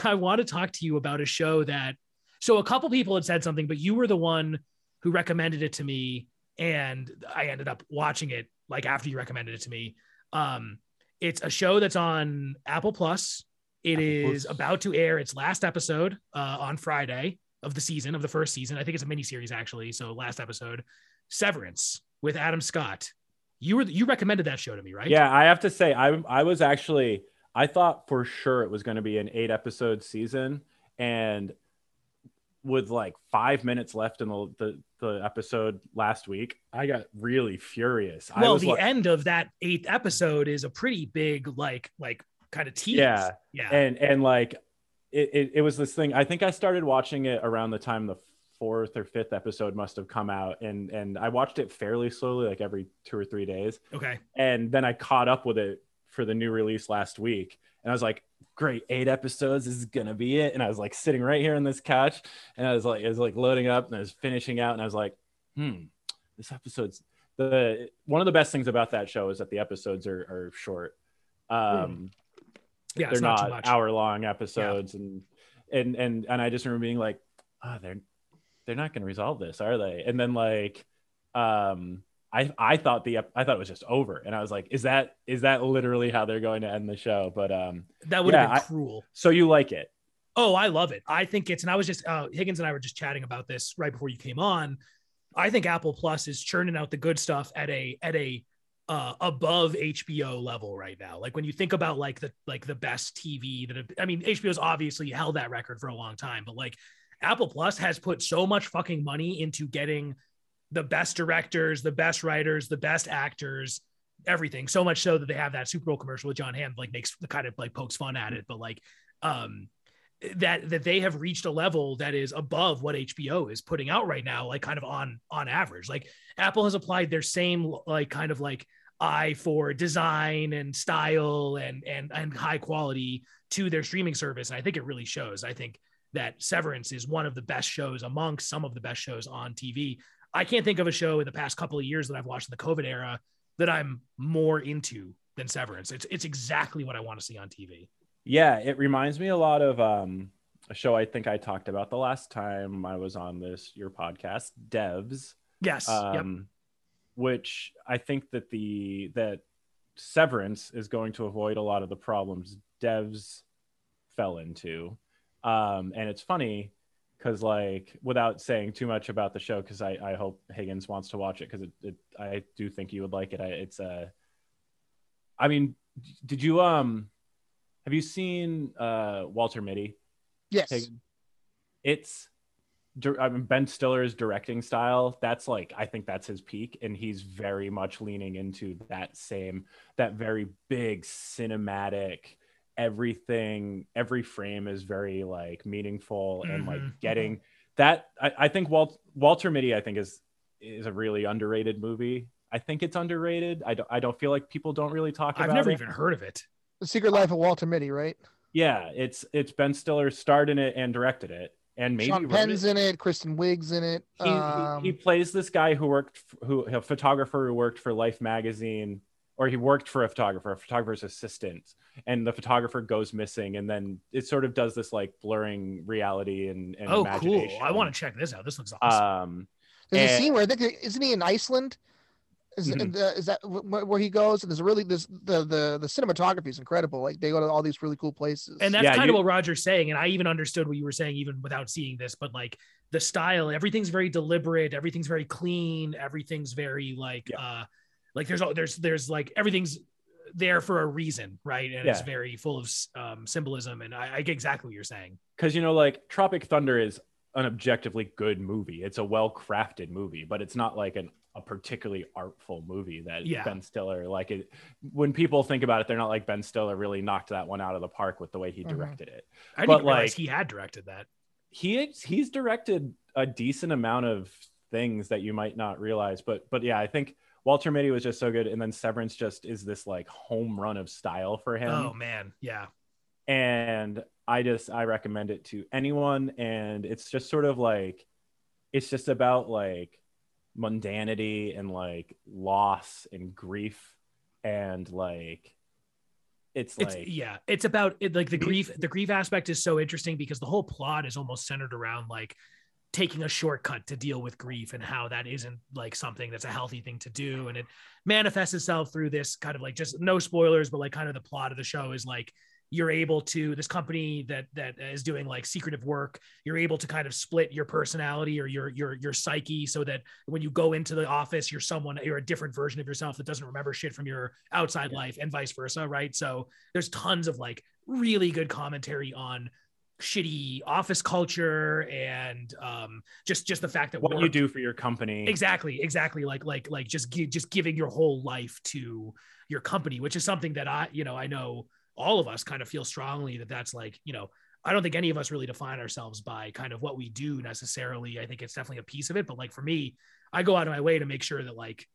I want to talk to you about a show that. So a couple people had said something, but you were the one who recommended it to me, and I ended up watching it like after you recommended it to me. Um, it's a show that's on Apple Plus. It Apple is Plus. about to air its last episode uh, on Friday of the season of the first season. I think it's a mini series actually. So last episode, Severance with Adam Scott. You were you recommended that show to me, right? Yeah, I have to say, I I was actually I thought for sure it was going to be an eight episode season, and with like five minutes left in the the, the episode last week, I got really furious. I Well, the like, end of that eighth episode is a pretty big like like kind of tease. Yeah. Yeah. and and like it, it, it was this thing. I think I started watching it around the time the fourth or fifth episode must have come out, and and I watched it fairly slowly, like every two or three days. okay. and then I caught up with it for the new release last week, and I was like, "Great, eight episodes this is gonna be it." And I was like sitting right here on this couch, and I was like, it was like loading up, and I was finishing out, and I was like, "Hmm, this episode's the one of the best things about that show is that the episodes are are short. Um, Yeah, they're not, not, hour long episodes, and and and and I just remember being like, "Oh, they're they're not gonna resolve this, are they?" And then like, um. I, I thought the I thought it was just over, and I was like, "Is that is that literally how they're going to end the show?" But um, that would have yeah, been I- cruel. so you like it? Oh, I love it. I think it's, and I was just, uh, Higgins and I were just chatting about this right before you came on. I think Apple Plus is churning out the good stuff at a, at a, uh, above HBO level right now. Like when you think about like the, like the best TV that, have, I mean, HBO's obviously held that record for a long time, but like Apple Plus has put so much fucking money into getting the best directors, the best writers, the best actors, everything. So much so that they have that Super Bowl commercial with Jon Hamm, like makes the kind of like pokes fun at it, but like, um, that that they have reached a level that is above what HBO is putting out right now, like kind of on on average. Like Apple has applied their same like kind of like eye for design and style and and and high quality to their streaming service, and I think it really shows. I think that Severance is one of the best shows amongst some of the best shows on TV. I can't think of a show in the past couple of years that I've watched in the COVID era that I'm more into than Severance. It's it's exactly what I want to see on TV. Yeah, it reminds me a lot of um, a show I think I talked about the last time I was on this your podcast, Devs. Yes. yep. um, which I think that the that Severance is going to avoid a lot of the problems devs fell into. Um, and it's funny because like without saying too much about the show, because I, I hope Higgins wants to watch it because it, it I do think you would like it. I, it's a I mean, did you um have you seen uh Walter Mitty? Yes. Higgins? It's I mean, Ben Stiller's directing style. That's like I think that's his peak, and he's very much leaning into that same that very big cinematic. Everything, every frame is very like meaningful and like Mhm, getting that. I, I think Walt Walter Mitty. I think is is a really underrated movie. I think it's underrated. I don't. I don't feel like people don't really talk about it. I've never it. even heard of it. The Secret Life of Walter Mitty, right? Yeah, it's it's Ben Stiller starred in it and directed it, and maybe Sean Penn's it. in it. Kristen Wiig's in it. He, he- um, he plays this guy who worked f- who a photographer who worked for Life magazine, or he worked for a photographer, a photographer's assistant, and the photographer goes missing, and then it sort of does this like blurring reality and, and Oh, cool. imagination. I want to check this out. This looks awesome. Um, There's a scene where I think isn't he in Iceland? Is, Mhm. and, uh, is that where he goes? And there's really this the the the cinematography is incredible. Like they go to all these really cool places. and that's yeah, kind you- of what Roger's saying. And I even understood what you were saying, even without seeing this, but like the style, everything's very deliberate, everything's very clean, everything's very like Yeah. uh like there's all there's there's like everything's there for a reason, right? And it's very full of um symbolism. And I, I get exactly what you're saying. because you know like tropic thunder is an objectively good movie it's a well crafted movie but it's not like an a particularly artful movie that Yeah. ben stiller like it when people think about it they're not like ben stiller really knocked that one out of the park with the way he Mhm. directed it I didn't But, realize like- he had directed that. he he's directed a decent amount of things that you might not realize but but yeah i think walter mitty was just so good and then severance just is this like home run of style for him Oh man, yeah. and I just I recommend it to anyone and it's just sort of like it's just about like mundanity and like loss and grief and like it's It's like yeah, it's about it like the grief the grief aspect is so interesting because the whole plot is almost centered around like taking a shortcut to deal with grief and how that isn't like something that's a healthy thing to do and it manifests itself through this kind of like just no spoilers but like kind of the plot of the show is like you're able to this company that that is doing like secretive work you're able to kind of split your personality or your your your psyche so that when you go into the office you're someone you're a different version of yourself that doesn't remember shit from your outside Yeah. life and vice versa right so there's tons of like really good commentary on shitty office culture and um just just the fact that what you do for your company. Exactly exactly. Like like like just gi- just giving your whole life to your company which is something that i you know i know all of us kind of feel strongly that that's like you know i don't think any of us really define ourselves by kind of what we do necessarily. I think it's definitely a piece of it but like for me i go out of my way to make sure that like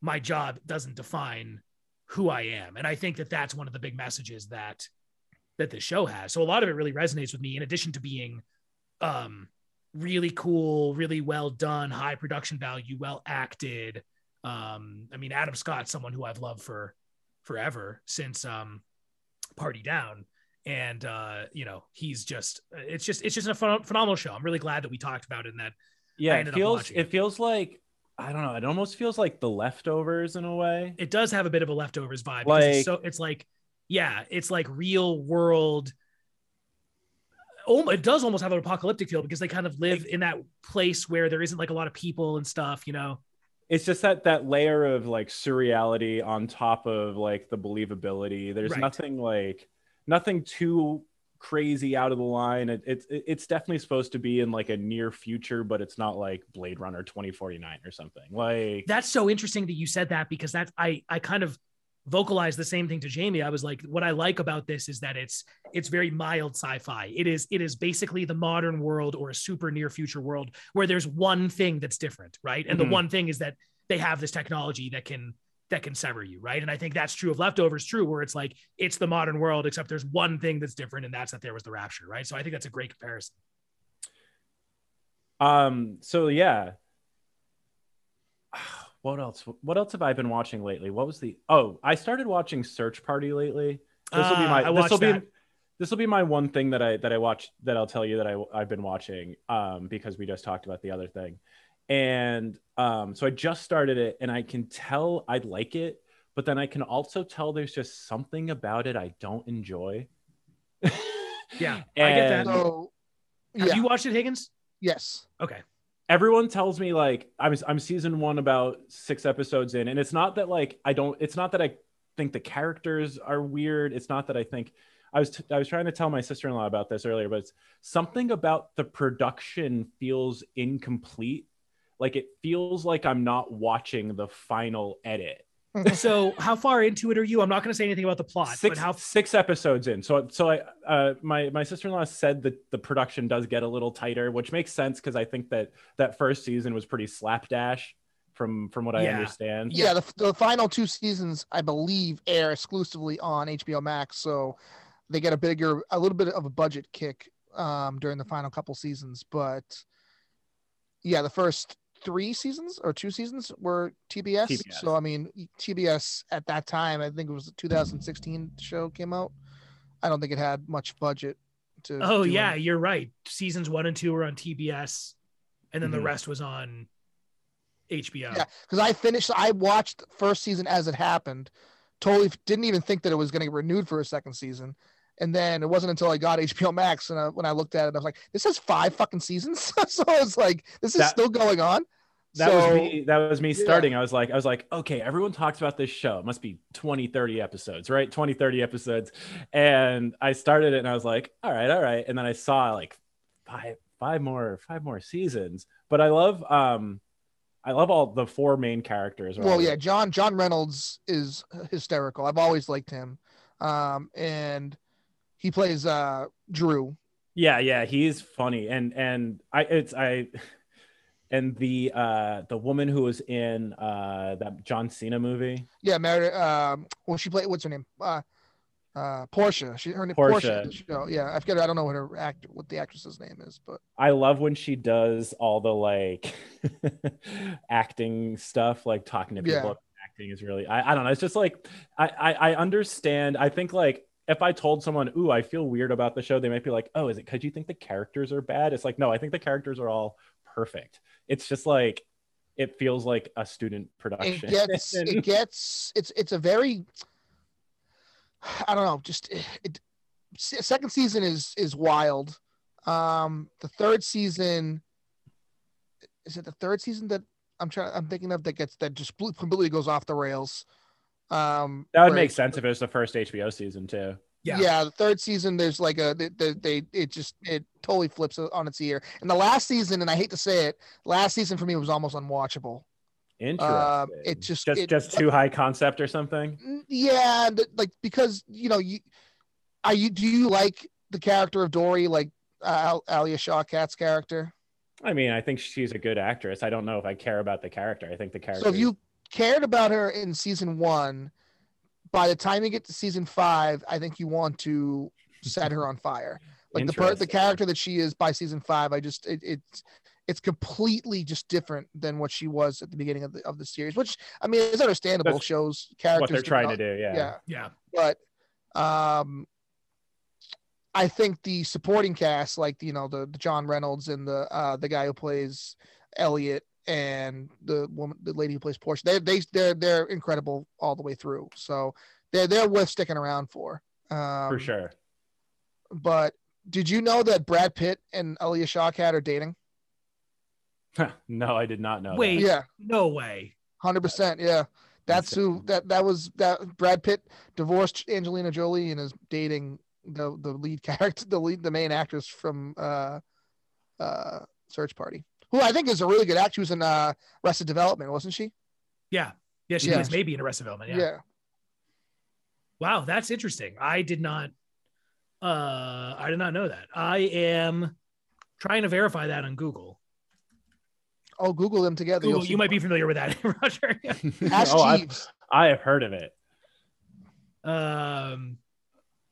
my job doesn't define who i am. And i think that that's one of the big messages that that this show has so a lot of it really resonates with me in addition to being um really cool, really well done, high production value, well acted. Um, I mean, Adam Scott's someone who I've loved for forever since um, Party Down, and uh, you know, he's just it's just it's just a phen- phenomenal show. I'm really glad that we talked about it and that yeah it feels it feels like i don't know it almost feels like the leftovers in a way it does have a bit of a leftovers vibe. because it's Like- so it's like yeah, it's like real world. It does almost have an apocalyptic feel because they kind of live in that place where there isn't like a lot of people and stuff, you know. it's just that that layer of like surreality on top of like the believability there's Right. nothing like nothing too crazy out of the line it, it, it's definitely supposed to be in like a near future but it's not like blade runner 2049 or something like that's so interesting that you said that because that's I I kind of vocalized the same thing to Jamie. I was like, what I like about this is that it's it's very mild sci-fi. It is it is basically the modern world or a super near future world where there's one thing that's different, right? And Mhm. the one thing is that they have this technology that can that can sever you, right? And I think that's true of leftovers, true, where it's like it's the modern world, except there's one thing that's different, and that's that there was the rapture, right? So I think that's a great comparison. um so yeah what else what else have i been watching lately what was the oh i started watching search party lately this will be Ah, my I this will be this will be my one thing that i that i watched that i'll tell you that i i've been watching um because we just talked about the other thing and um so i just started it and i can tell i like it but then i can also tell there's just something about it i don't enjoy Yeah, [LAUGHS] I get that. And- So, Have yeah, you watched it, Higgins? yes. Okay. Everyone tells me like I'm I'm season one about six episodes in, and it's not that like I don't. It's not that I think the characters are weird. It's not that I think I was t- I was trying to tell my sister in law about this earlier, but it's something about the production feels incomplete. Like it feels like I'm not watching the final edit. [LAUGHS] So [LAUGHS] how far into it are you? I'm not going to say anything about the plot, Six but how six episodes in. So so I uh my my sister in law said that the production does get a little tighter, which makes sense because I think that that first season was pretty slapdash from from what I understand. Yeah, the, the final two seasons, I believe, air exclusively on HBO Max, so they get a bigger, a little bit of a budget kick um, during the final couple seasons. But yeah, the first three seasons or two seasons were TBS. TBS. So I mean, TBS at that time, I think it was the 2016 show came out. I don't think it had much budget to. Oh yeah, any- you're right. Seasons one and two were on TBS, and then the Mhm. rest was on HBO. Yeah, because I finished. I watched first season as it happened. Totally didn't even think that it was going to get renewed for a second season. And then it wasn't until I got HBO Max and I, when I looked at it, I was like, "This has five fucking seasons." [LAUGHS] so I was like, "This is That- still going on." That so, was me that was me yeah. starting. I was like I was like, okay, everyone talks about this show. It must be 20 30 episodes, right? 20 30 episodes. And I started it and I was like, all right, all right. And then I saw like five five more five more seasons. But I love um I love all the four main characters. Well, yeah, John John Reynolds is hysterical. I've always liked him, um, and he plays uh, Drew. Yeah, yeah, he's funny, and and I it's I, and the uh the woman who was in uh that John Cena movie, Yeah, married. Um, well, she played. What's her name? Uh, uh, Portia. She her name Portia. Portia. show. Yeah, I forget. I don't know what her act what the actress's name is, but I love when she does all the like [LAUGHS] acting stuff, like talking to people. Yeah. Acting is really I, I don't know. It's just like I, I I understand. I think like if I told someone, "Ooh, I feel weird about the show," they might be like, "Oh, is it because you think the characters are bad?" It's like, no, I think the characters are all perfect. It's just like it feels like a student production. it gets [LAUGHS] it gets it's it's a very I don't know, just it se- second season is is wild. Um, the third season is it the third season that I'm trying I'm thinking of that gets that just completely goes off the rails. Um, That would make sense if it was the first HBO season too. Yeah. Yeah. the third season there's like a they, they, they it just it totally flips on its ear. And the last season, and I hate to say it, last season for me was almost unwatchable. Interesting. it just- just it- just too high concept or something. Mm, Yeah, like because you know you are you do you like the character of Dory like uh, Al- Alia Shawkat's character? I mean, I think she's a good actress. I don't know if I care about the character. I think the character. So if you cared about her in season one, by the time you get to season five, I think you want to set her on fire. Like the per- the character that she is by season five, I just it, it's it's completely just different than what she was at the beginning of the of the series. Which I mean, it's understandable. That's shows characters what they're trying to do, yeah. yeah. Yeah. but um I think the supporting cast, like you know the, the John Reynolds and the uh the guy who plays Elliot and the woman the lady who plays Portia, they they they're they're incredible all the way through. So they're they're worth sticking around for. Um, for sure. But did you know that Brad Pitt and Alia Shawkat are dating? no, I did not know. Wait. that. Yeah, No way. hundred percent. Yeah, that's who that that was. That Brad Pitt divorced Angelina Jolie and is dating the the lead character, [LAUGHS] the lead, the main actress from uh, uh, Search Party, who I think is a really good actress. She was in uh, Arrested Development, wasn't she? Yeah. Yeah. She Yeah. is maybe in Arrested Development. Yeah. yeah. Wow. That's interesting. I did not, uh, I did not know that. I am trying to verify that on Google. Oh, Google them together. Google, you'll might be familiar with that, [LAUGHS] Roger. Ask [LAUGHS] oh, I've, Jeeves. I have heard of it. um,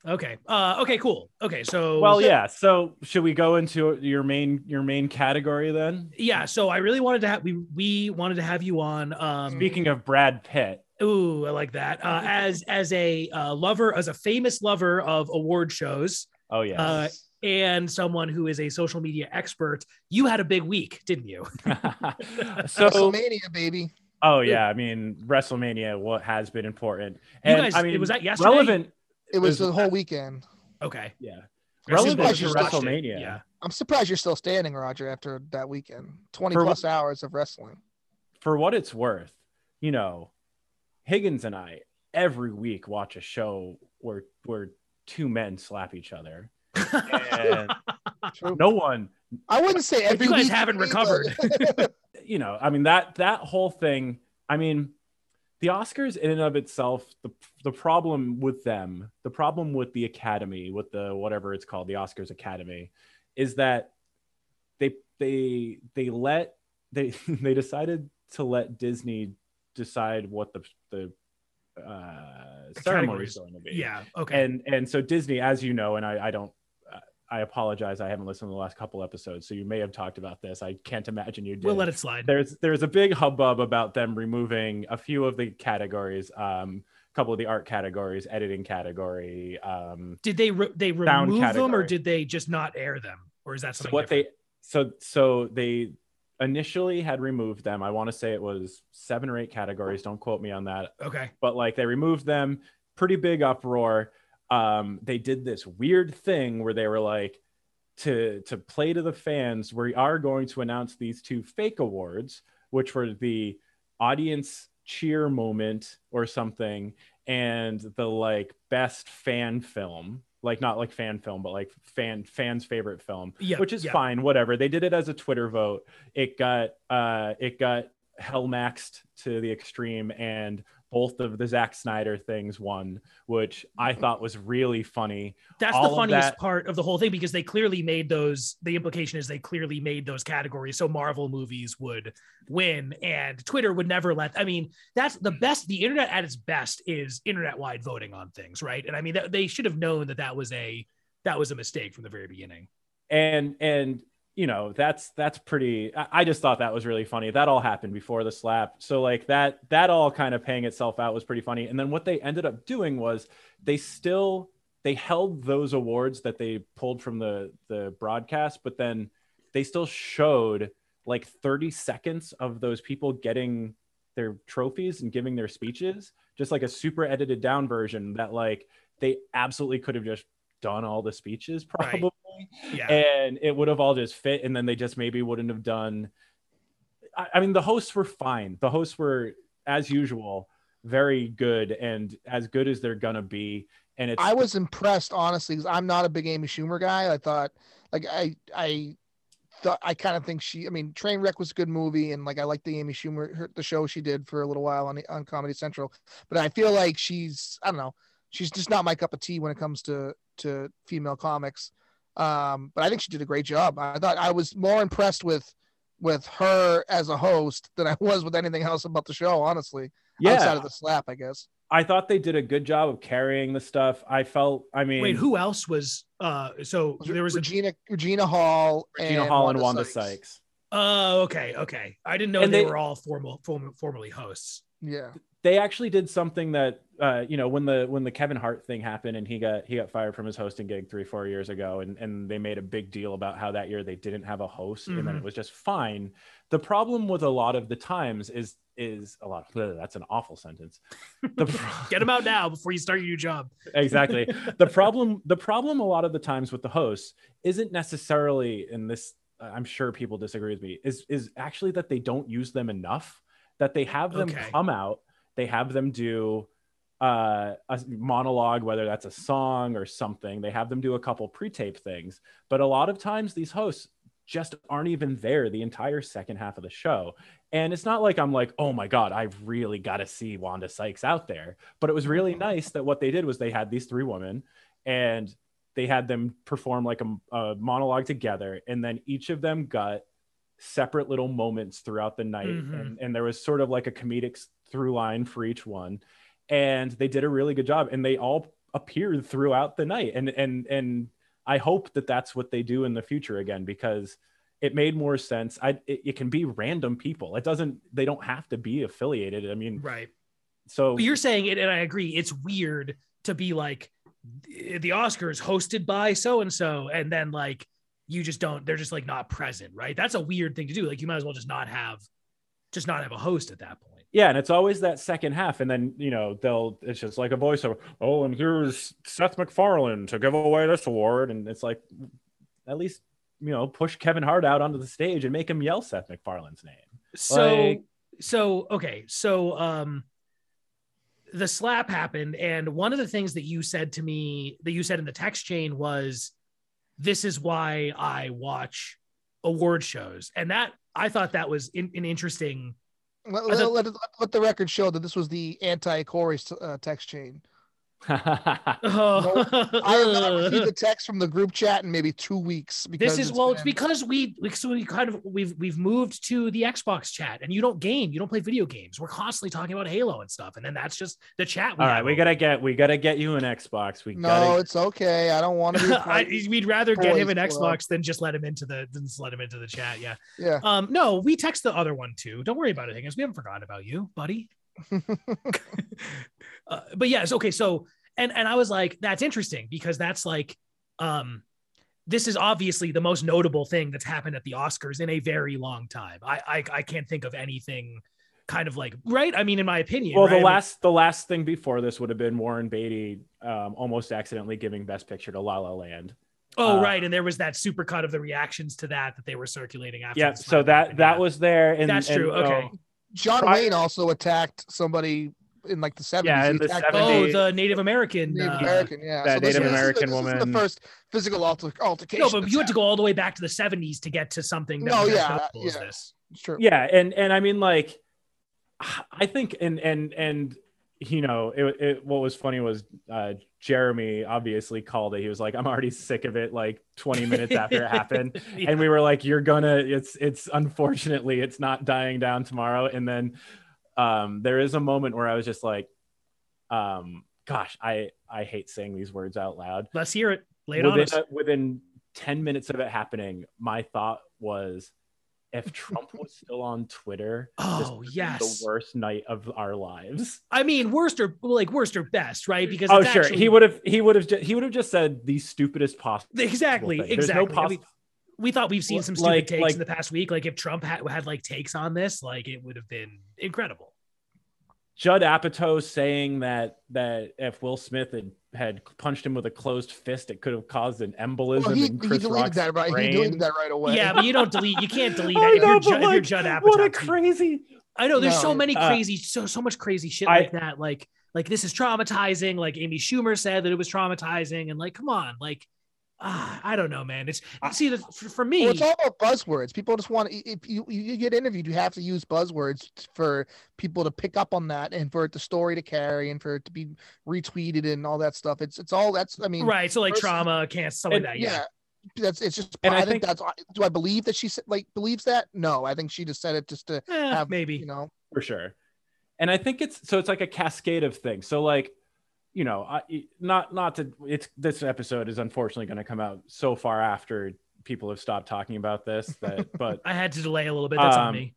okay. Uh, okay, cool. Okay. So, Well, yeah. So should we go into your main your main category then? yeah. So I really wanted to have, we, we wanted to have you on, um, Speaking of Brad Pitt, Ooh, I like that. Uh, as as a uh, lover, as a famous lover of award shows, oh yeah. uh, and someone who is a social media expert, you had a big week, didn't you? [LAUGHS] so [LAUGHS] WrestleMania, baby. oh yeah, I mean WrestleMania what has been important. You And guys, I mean was that yesterday. relevant It was Is- the whole weekend. Okay. yeah. I assume Relevant that to you watched it. WrestleMania. Yeah. I'm surprised you're still standing, Roger, after that weekend. 20 For plus hours of wrestling. For what it's worth, you know, Higgins and I every week watch a show where where two men slap each other. And [LAUGHS] True. no one I wouldn't say every you guys week, haven't but- recovered. [LAUGHS] [LAUGHS] you know, I mean that that whole thing. I mean, the Oscars in and of itself, the the problem with them, the problem with the Academy, with the whatever it's called, the Oscars Academy, is that they they they let they [LAUGHS] they decided to let Disney decide what the the uh, ceremony is going to be. yeah. Okay. And and so Disney, as you know, and I, I don't, I apologize, I haven't listened to the last couple episodes, so you may have talked about this. I can't imagine you did. we'll let it slide. There's there's a big hubbub about them removing a few of the categories, um, a couple of the art categories, editing category. Um, Did they re- they remove them, or did they just not air them, or is that so something? what different? they so so they initially had removed them. I want to say it was seven or eight categories. Don't quote me on that. Okay. but like they removed them pretty big uproar um they did this weird thing where they were like to to play to the fans we are going to announce these two fake awards which were the audience cheer moment or something and the like best fan film like not like fan film but like fan fans favorite film Yeah. which is yeah. fine whatever they did it as a twitter vote it got uh it got hell maxed to the extreme and both of the Zack Snyder things won, which I mm-hmm. thought was really funny. That's all the funniest that- part of the whole thing because they clearly made those. The implication is they clearly made those categories so Marvel movies would win, and Twitter would never let. I mean, that's the mm-hmm. best. The internet at its best is internet-wide voting on things, right? And I mean, th- they should have known that that was a that was a mistake from the very beginning. And and you know, that's that's pretty I, just thought that was really funny. That all happened before the slap. So like that that all kind of paying itself out was pretty funny. And then what they ended up doing was they still they held those awards that they pulled from the the broadcast, but then they still showed like 30 seconds of those people getting their trophies and giving their speeches, just like a super edited down version that like they absolutely could have just done all the speeches Right. Probably Yeah. and it would have all just fit and then they just maybe wouldn't have done I, I mean the hosts were fine the hosts were as usual very good and as good as they're gonna be and it's I was impressed, honestly, because I'm not a big Amy Schumer guy. I thought, like, I, I thought, I kind of think she, I mean, Trainwreck was a good movie, and like, I like the Amy Schumer, her, the show she did for a little while on on Comedy Central. But I feel like she's, I don't know, she's just not my cup of tea when it comes to to female comics. Um, but I think she did a great job. I thought I was more impressed with with her as a host than I was with anything else about the show, honestly. Yeah. Outside yeah of the slap, I guess. i thought they did a good job of carrying the stuff i felt i mean Wait, who else was? Uh, so Was there was a. Regina Regina Hall, Regina and Hall and Wanda Wanda Sykes. Sykes. Oh, okay, okay. I didn't know they, they- were all formal, formal, formerly hosts. Yeah, they actually did something that uh, you know when the when the Kevin Hart thing happened and he got he got fired from his hosting gig three four years ago and and they made a big deal about how that year they didn't have a host and then it was just fine. The problem with a lot of the times is is a lot. Of, that's an awful sentence. The [LAUGHS] pro- Get them out now before you start your new job. [LAUGHS] exactly the [LAUGHS] problem the problem a lot of the times with the hosts isn't necessarily in this i'm sure people disagree with me is is actually that they don't use them enough that they have them Okay. come out they have them do uh, a monologue whether that's a song or something they have them do a couple pre-tape things but a lot of times these hosts just aren't even there the entire second half of the show. And it's not like i'm like oh my god i really got to see wanda sykes out there but it was really nice that what they did was they had these three women and they had them perform like a, a monologue together and then each of them got separate little moments throughout the night Mhm. and, and there was sort of like a comedic through line for each one and they did a really good job and they all appeared throughout the night and and and i hope that that's what they do in the future again because it made more sense i it, it can be random people it doesn't they don't have to be affiliated i mean Right. so But you're saying it, and I agree. It's weird to be like the Oscars hosted by so and so, and then like you just don't. They're just like not present, right? That's a weird thing to do. Like you might as well just not have, just not have a host at that point. Yeah, and it's always that second half, and then you know they'll it's just like a voiceover. Oh, and here's Seth MacFarlane to give away this award, and it's like at least you know push Kevin Hart out onto the stage and make him yell Seth MacFarlane's name. So, Like- so okay, so um, the slap happened, and one of the things that you said to me that you said in the text chain was, "This is why I watch award shows," and that I thought that was in, an interesting. Let, let, let, let the record show that this was the anti Corey uh, text chain. Oh, I have not received a text from the group chat in maybe two weeks. Because this is well, it's been- because we we- so we kind of we've we've moved to the Xbox chat, and you don't game, you don't play video games. We're constantly talking about Halo and stuff, and then that's just the chat. All right, we gotta get we gotta get you an Xbox. We no, gotta. it's okay. I don't want to be. [LAUGHS] a part I, we'd rather get him an Boys club. Xbox than just let him into the than just let him into the chat. Yeah. yeah. Um. No, we text the other one too. Don't worry about it, Higgins. We haven't forgotten about you, buddy. [LAUGHS] uh, but yes, okay. So and and I was like, that's interesting because that's like, um, this is obviously the most notable thing that's happened at the Oscars in a very long time. I I, I can't think of anything kind of like right. I mean, in my opinion. well, right? I the mean- last the last thing before this would have been Warren Beatty um, almost accidentally giving Best Picture to La La Land. Oh uh, right, and there was that super cut of the reactions to that that they were circulating after. Yeah, so that happened, that was there. And That's and, true, know, okay. John Prior- Wayne also attacked somebody in like the seventies. Yeah, in the 70s. Oh, the Native American. Native uh, American. Yeah, that this Native is- this is- American this is woman- the first physical alter- altercation. No, but that's you had to go all the way back to the 70s to get to something that No, was yeah, yeah. this. It's true. yeah and and i mean like i think and and and you know it, it what was funny was uh jeremy obviously called it he was like i'm already sick of it like 20 minutes after it happened [LAUGHS] Yeah. and we were like you're gonna it's it's unfortunately it's not dying down tomorrow and then um there is a moment where i was just like um gosh i i hate saying these words out loud Let's hear it. Lay it on us. within, within 10 minutes of it happening my thought was if trump [LAUGHS] was still on twitter Oh, yes. the worst night of our lives I mean, worst or like worst or best, right? Oh, because oh sure actually- he would have he would have just he would have just said the stupidest possible exactly, thing. There's no exactly. I mean, we thought we've seen some stupid like- takes like- in the past week. Like if Trump had, had like takes on this, like it would have been incredible. Judd Apatow saying that that if Will Smith had had punched him with a closed fist, it could have caused an embolism Well, he, in he Chris deleted Rock's that right. brain. He deleted that right away. Yeah, but you don't delete. You can't [LAUGHS] delete that if, know, you're Judd, if you're Judd Apatow. What a crazy! I know there's so No. many Uh, crazy, so so much crazy shit I- like that. Like like this is traumatizing. Like Amy Schumer said that it was traumatizing, and like come on, like ah, I don't know, man. It's I- see the, for, for me. Well, it's all about buzzwords. People just want if you you get interviewed, you have to use buzzwords for people to pick up on that and for the story to carry and for it to be retweeted and all that stuff. It's it's all that's I mean right. So like personally- trauma, can't stuff like that. yeah. Yeah. That's it's just And I, I think, think- that's do I believe that she said like believes that? No, I think she just said it just to Eh, have maybe. you know for sure and i think it's so it's like a cascade of things so like you know I, not not to it's this episode is unfortunately going to come out so far after people have stopped talking about this that [LAUGHS] but I had to delay a little bit. That's on Um, me.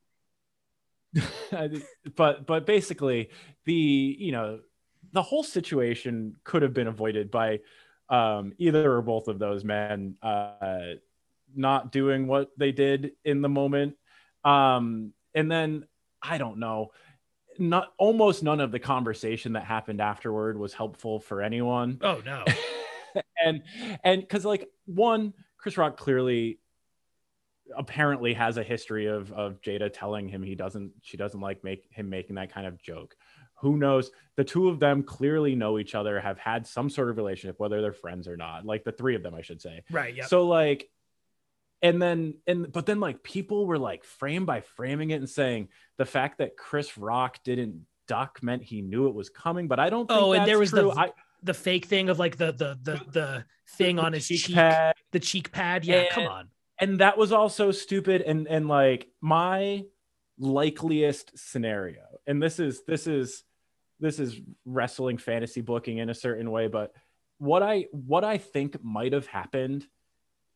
[LAUGHS] but but basically the you know the whole situation could have been avoided by um either or both of those men uh not doing what they did in the moment um and then i don't know not almost none of the conversation that happened afterward was helpful for anyone Oh no. [LAUGHS] and and because like one chris rock clearly apparently has a history of of jada telling him he doesn't she doesn't like make him making that kind of joke who knows the two of them clearly know each other have had some sort of relationship whether they're friends or not like the three of them i should say Right. Yeah. so like and then and but then like people were like frame by framing it and saying the fact that chris rock didn't duck meant he knew it was coming but i don't think Oh, and there was the- I, the fake thing of like the the the [LAUGHS] the thing on his cheek, pad, the cheek pad. Yeah. come on. and that was also stupid and and like my likeliest scenario and this is this is this is wrestling fantasy booking in a certain way but what i what i think might have happened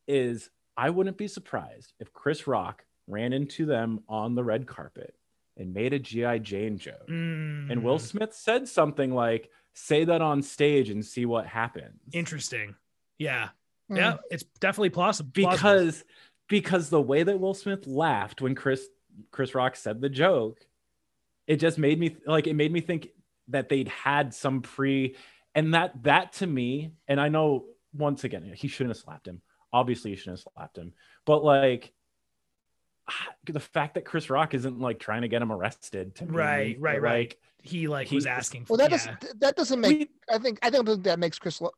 is i wouldn't be surprised if chris rock ran into them on the red carpet and made a gi jane joke and will Mm, smith said something like say that on stage and see what happens Interesting. Yeah. hmm. Yeah. It's definitely plausible. because because the way that Will Smith laughed when Chris Chris Rock said the joke, it just made me like it made me think that they'd had some pre and that that to me and I know once again he shouldn't have slapped him. Obviously he shouldn't have slapped him. But like [SIGHS] the fact that Chris Rock isn't like trying to get him arrested to me, Right, right, right. like he like he- was asking for Well, that yeah. doesn't that doesn't make we- I think I don't think that makes Chris Lo-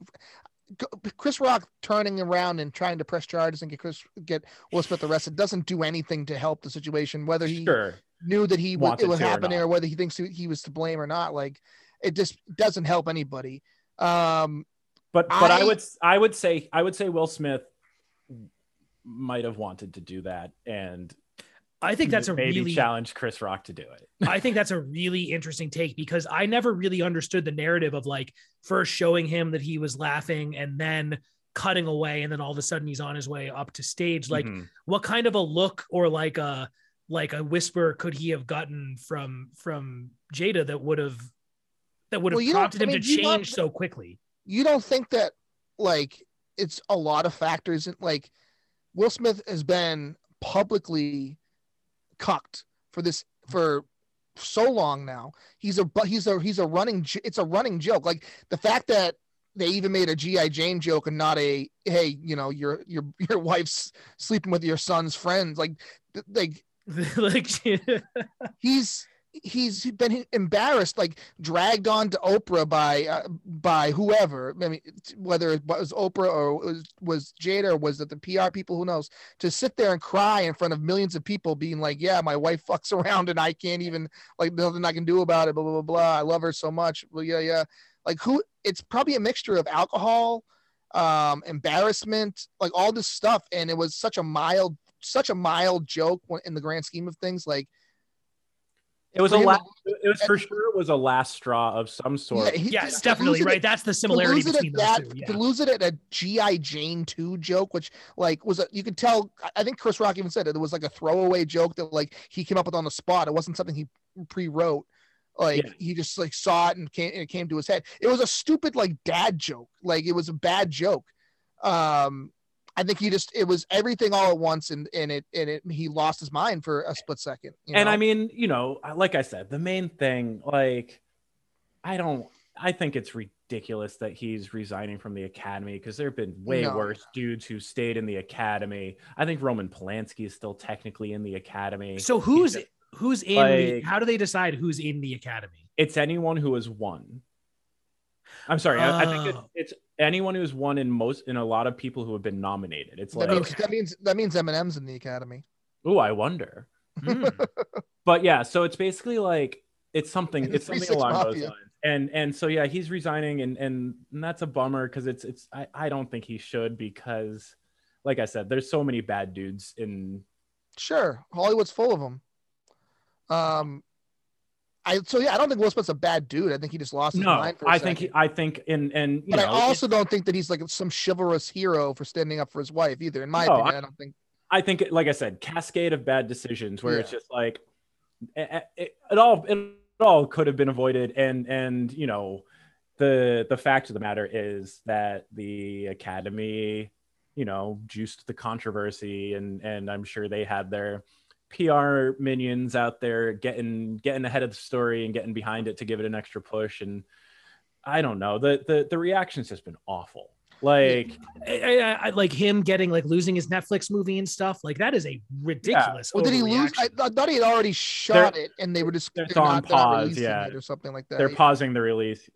Chris Rock turning around and trying to press charges and get Chris get Will Smith arrested doesn't do anything to help the situation. Whether he sure knew that he was it was to or happening or whether he thinks he, he was to blame or not, like it just doesn't help anybody. Um, But but I, I- would I would say I would say Will Smith might have wanted to do that and I think that's a maybe really challenge Chris Rock to do it. [LAUGHS] I think that's a really interesting take because I never really understood the narrative of like first showing him that he was laughing and then cutting away and then all of a sudden he's on his way up to stage like Mhm. what kind of a look or like a like a whisper could he have gotten from from Jada that would have that would have Well, you don't- prompted I him mean, to you don't- change so quickly you don't think that like it's a lot of factors in like Will Smith has been publicly cucked for this for so long now. He's a but he's a he's a running it's a running joke. Like the fact that they even made a GI Jane joke and not a hey, you know, your your [LAUGHS] your wife's sleeping with your son's friends. Like like [LAUGHS] like he's he's been embarrassed like dragged on to oprah by uh, by whoever. I mean whether it was oprah or was, was jada or was it the pr people who knows? To sit there and cry in front of millions of people being like yeah my wife fucks [LAUGHS] around and i can't even like nothing i can do about it blah blah blah, blah. i love her so much. Well yeah yeah. Like who it's probably a mixture of alcohol um embarrassment like all this stuff. And it was such a mild such a mild joke in the grand scheme of things. Like It was a last, it was for sure it was a last straw of some sort. he- yes definitely right at- that's the similarity lose it between those that, two yeah to lose it at a GI Jane 2 joke, which like was a, you could tell. I- I think Chris Rock even said it. It was like a throwaway joke that like he came up with on the spot. It wasn't something he pre-wrote. Like Yeah. he just like saw it and came and it came to his head. It was a stupid like dad joke. Like it was a bad joke. Um, I think he just it was everything all at once, and and it and it he lost his mind for a split second. you and know? I mean, you know, like I said, the main thing, like, I don't, I think it's ridiculous that he's resigning from the academy because there have been way No. worse dudes who stayed in the academy. I think Roman Polanski is still technically in the academy. So who's just- who's in? the, how do they decide who's in the academy? it's anyone who has won. I'm sorry, I, I think it's, Oh. it's anyone who's won in most in a lot of people who have been nominated. It's that like, means that means that means Eminem's in the academy. oh, I wonder. Hmm. [LAUGHS] but yeah so it's basically like it's something And it's something along those lines and and so yeah he's resigning and and, and that's a bummer because it's it's I, I don't think he should because like i said there's so many bad dudes in Sure, Hollywood's full of them. Um, I so yeah, I don't think Will Smith's a bad dude. I think he just lost his no mind i think he, i think in and you but know I also don't think that he's like some chivalrous hero for standing up for his wife either. In my No, opinion, I- I don't think. I think, like I said, cascade of bad decisions where it's just like it, it, it all it all could have been avoided, and and you know the the fact of the matter is that the academy, you know, juiced the controversy, and and I'm sure they had their PR minions out there getting getting ahead of the story and getting behind it to give it an extra push, and I don't know the the the reaction's just been awful. Like I, I, I- like him getting like losing his Netflix movie and stuff. Like that is a ridiculous. Yeah. Well, did he lose? I. I thought he had already shot it, and they were just they're they're on not, they're pause, yeah. it or something like that. they're pausing the release.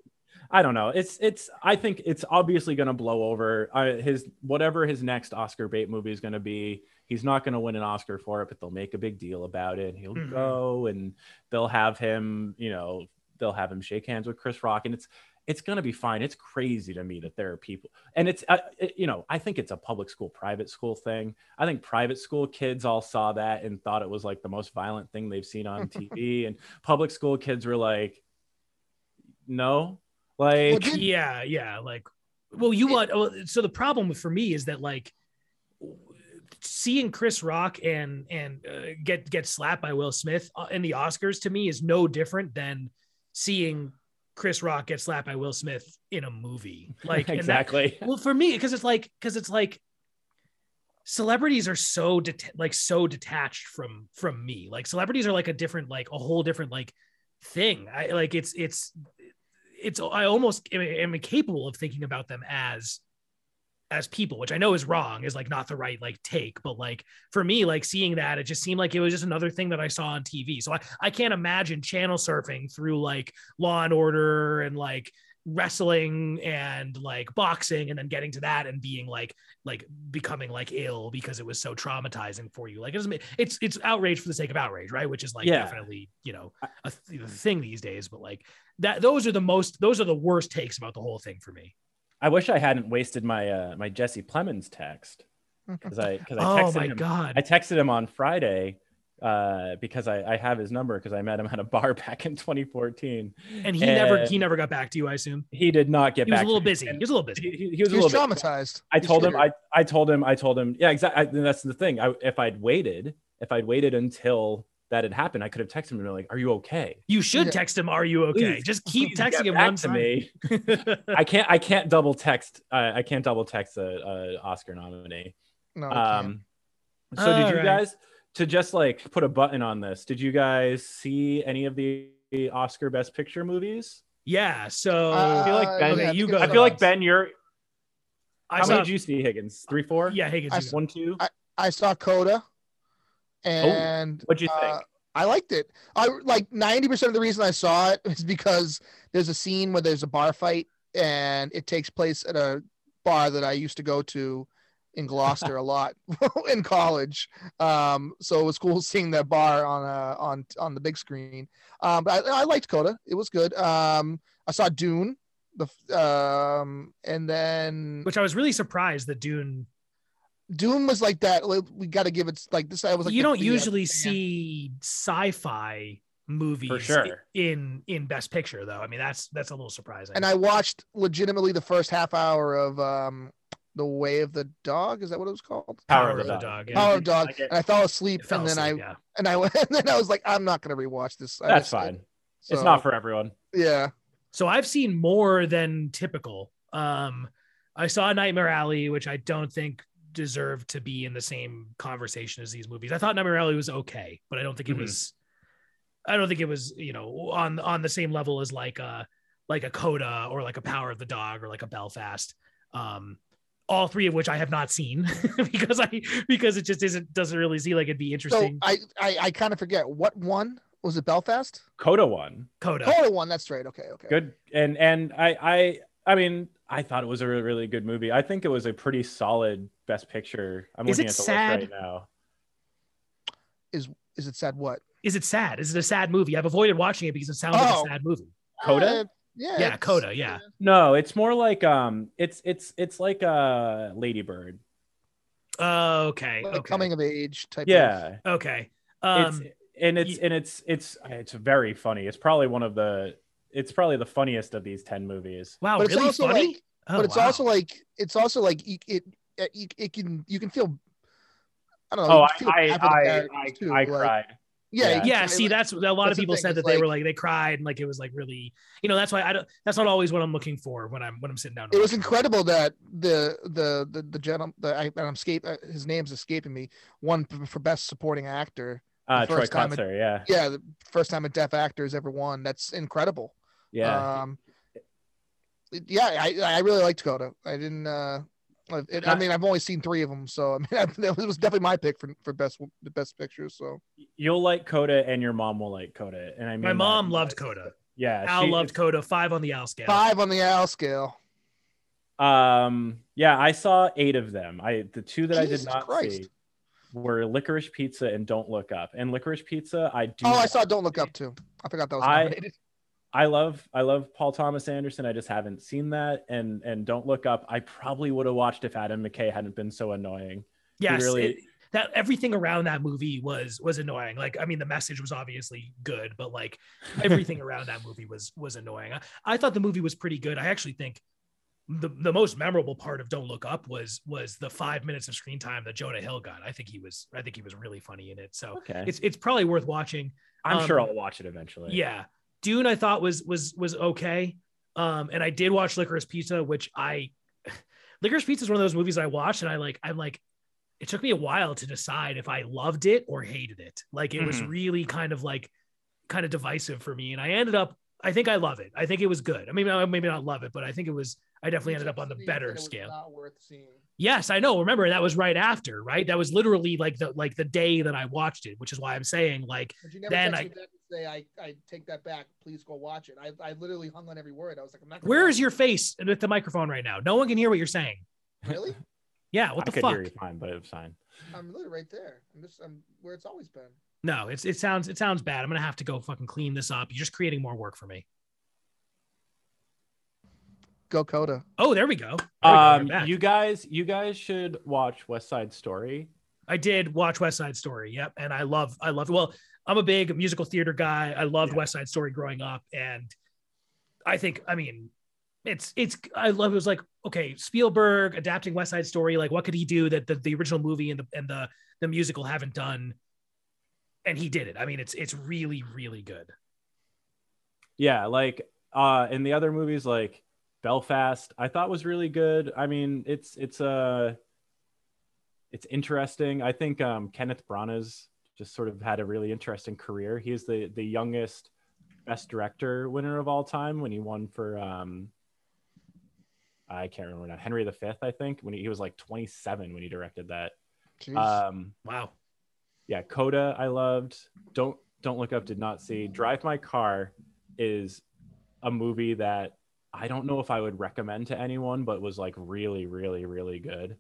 I don't know. It's it's. I think it's obviously going to blow over. Uh, his whatever his next Oscar bait movie is going to be. He's not going to win an Oscar for it, but they'll make a big deal about it. He'll Mhm. go and they'll have him. You know, they'll have him shake hands with Chris Rock, and it's it's going to be fine. It's crazy to me that there are people, and it's uh, it- you know I think it's a public school private school thing. I think private school kids all saw that and thought it was like the most violent thing they've seen on [LAUGHS] TV, and public school kids were like, no, like did- yeah, yeah. Like, well, you want. So the problem for me is that like seeing Chris Rock and and uh, get get slapped by Will Smith uh, in the Oscars to me is no different than seeing Chris Rock get slapped by Will Smith in a movie. [LAUGHS] Like and that- exactly. well for me because it's like because it's like celebrities are so det- like so detached from from me like celebrities are like a different like a whole different like thing i like it's it's it's i almost am, am incapable of thinking about them as as people which i know is wrong is like not the right like take but like for me like seeing that it just seemed like it was just another thing that i saw on tv so i, I can't imagine channel surfing through like law and order and like wrestling and like boxing and then getting to that and being like like becoming like ill because it was so traumatizing for you. Like it doesn't it's it's outrage for the sake of outrage right? Which is like Yeah. definitely you know a th- a thing these days but like that those are the most those are the worst takes about the whole thing for me I wish I hadn't wasted my uh, my Jesse Plemons text because I because I oh texted my him. god I texted him on Friday uh, because I, I have his number because I met him at a [LAUGHS] bar back in 2014. and he never he never got back to you i assume He did not get back. he was a little to me. busy he was a little busy He, he- he was He a was little bit. traumatized. I He told him. I, I told him. I told him. Yeah, exactly. That's the thing. I, if I'd waited, if I'd waited until that had happened, I could have texted him and been like, "Are you okay?" you should Yeah. text him are you okay Please, just keep texting him back one to time. me. [LAUGHS] I can't. I can't double text. Uh, I can't double text a, a Oscar nominee. No, Um, so did you Alright. guys to just like put a button on this? Did you guys see any of the Oscar Best Picture movies? yeah so I feel like Uh, Ben- yeah, you go I feel like Ben, you're. I How saw, many did you see, Higgins? Three, four? yeah Higgins, I you saw- go. One, two. I saw Coda, and What'd you think? uh, I liked it. I like ninety percent of the reason I saw it is because there's a scene where there's a bar fight, and it takes place at a bar that I used to go to in Gloucester [LAUGHS] a lot [LAUGHS] in college. Um, so it was cool seeing that bar on uh, on on the big screen. Um, but I, I liked Coda. It was good. Um, I saw Dune, the um, and then which i was really surprised that dune Dune was like that. like, We got to give it like this. I was like you don't usually fan. see sci-fi movies For sure. in in best picture though i mean that's that's a little surprising and I watched legitimately the first half hour of um the Way of the Dog. Is that what it was called? Power, Power of the Dog. yeah. Power of Dog. Like it- And I fell asleep, fell and then asleep, I yeah. and I went, [LAUGHS] and then I was like, I'm not gonna rewatch this. I That's missed it. fine. It's not for everyone. Yeah. so i've seen more than typical um i saw nightmare alley which i don't think deserve to be in the same conversation as these movies. I thought Nightmare Alley was okay, but I don't think it Mhm. was. I don't think it was you know on on the same level as like a like a Coda or like a Power of the Dog or like a Belfast. Um, all three of which I have not seen [LAUGHS] because I because it just isn't doesn't really seem like it'd be So interesting. I I, I kind of forget what one was it Belfast? Coda one. Coda. Coda one. That's right. Okay. Okay. Good. And and I I I mean I thought it was a really really good movie. I think it was a pretty solid Best Picture. I'm Is looking it at the sad? list right now. Is it sad? what? Is it sad? Is it a sad movie? I've avoided watching it because it sounds like Oh. a sad movie. Coda? Uh, yeah. Yeah, Coda, yeah. No, it's more like um, it's it's it's like a Ladybird. Oh, okay. Like okay. coming of age type. Of, Yeah, Okay. it's Um, and it's y- and it's it's it's very funny. It's probably one of the it's probably the funniest of these ten movies. wow, but it's really also funny. like, Oh, but it's wow. also like it's also like it it, it, it can you can feel. I don't know. Oh, you I I bad for the I, characters, I, too, I like- cried. Yeah. Yeah. yeah see like- that's a lot of that's the people said that it's they were like- like they cried and like it was like really you know that's why i don't that's not always what i'm looking for when i'm when i'm sitting down it was watch a incredible that the the the the gentleman the I, I'm escape uh, his name's escaping me won f- for best supporting actor. Uh, Troy first time Kotsur, yeah, Yeah, the first time a deaf actor has ever won. That's incredible. Yeah. Um, yeah, I I really liked Coda. I didn't. uh it, I I- mean, I've only seen three of them, so [LAUGHS] I mean, that was definitely my pick for for best the best pictures. So You'll like Coda, and your mom will like Coda. And I mean, my mom loved coda Yeah, al she- loved coda five on the al scale five on the Al scale. Um, yeah, I saw eight of them. I the two that I did not Christ. see were Licorice Pizza and Don't Look Up. And Licorice Pizza, I do. Oh, I saw to Don't Look. Up too. I forgot that was I- nominated. I love I love Paul Thomas Anderson. I just haven't seen that. And and Don't Look Up. I probably would have watched if Adam McKay hadn't been so annoying. yes really- it- that everything around that movie was was annoying like i mean the message was obviously good but like everything [LAUGHS] around that movie was was annoying I, I thought the movie was pretty good i actually think the, the most memorable part of don't look up was was the five minutes of screen time that jonah hill got i think he was i think he was really funny in it so Okay, it's it's probably worth watching I'm um, sure I'll watch it eventually. Yeah. Dune I thought was was was okay. Um and I did watch Licorice Pizza which I [LAUGHS] Licorice Pizza is one of those movies I watched and I like I'm like it took me a while to decide if I loved it or hated it. Like it was Mhm. really kind of like kind of divisive for me and I ended up I think I love it. I think it was good. I mean I maybe not love it but I think it was I definitely ended up on the better scale. Not worth seeing. Yes, I know. Remember that was right after, right? That was literally like the like the day that I watched it, which is why I'm saying like But you never Then I- me back and say I, I take that back. Please go watch it. I, I literally hung on every word. I was like, I'm not. gonna where your face with the microphone right now? No one can hear what you're saying. Really? [LAUGHS] Yeah, what I the could hear you fine, but it was fine. I'm literally right there. I'm just I'm where it's always been. No, it's it sounds it sounds bad. I'm gonna have to go fucking clean this up. You're just creating more work for me. Go Coda. Oh, there we go. There we go. You're Um, back. you guys, you guys should watch West Side Story. I did watch West Side Story. Yep, and I love I love well. I'm a big musical theater guy. I loved Yeah. West Side Story growing up, and I think I mean it's it's I love it was like okay Spielberg adapting West Side Story. Like what could he do that the, the original movie and the and the the musical haven't done? And he did it. I mean, it's it's really really good. Yeah, like uh in the other movies like Belfast, I thought was really good. I mean, it's it's uh it's interesting. I think um Kenneth Branagh's just sort of had a really interesting career. He is the the youngest best director winner of all time when he won for um I can't remember now. Henry V, I think, when he, he was like 27 when he directed that. Jeez. Um Wow. Yeah coda i loved. Don't don't look up did not see. Drive my car is a movie that i don't know if i would recommend to anyone but was like really really really good.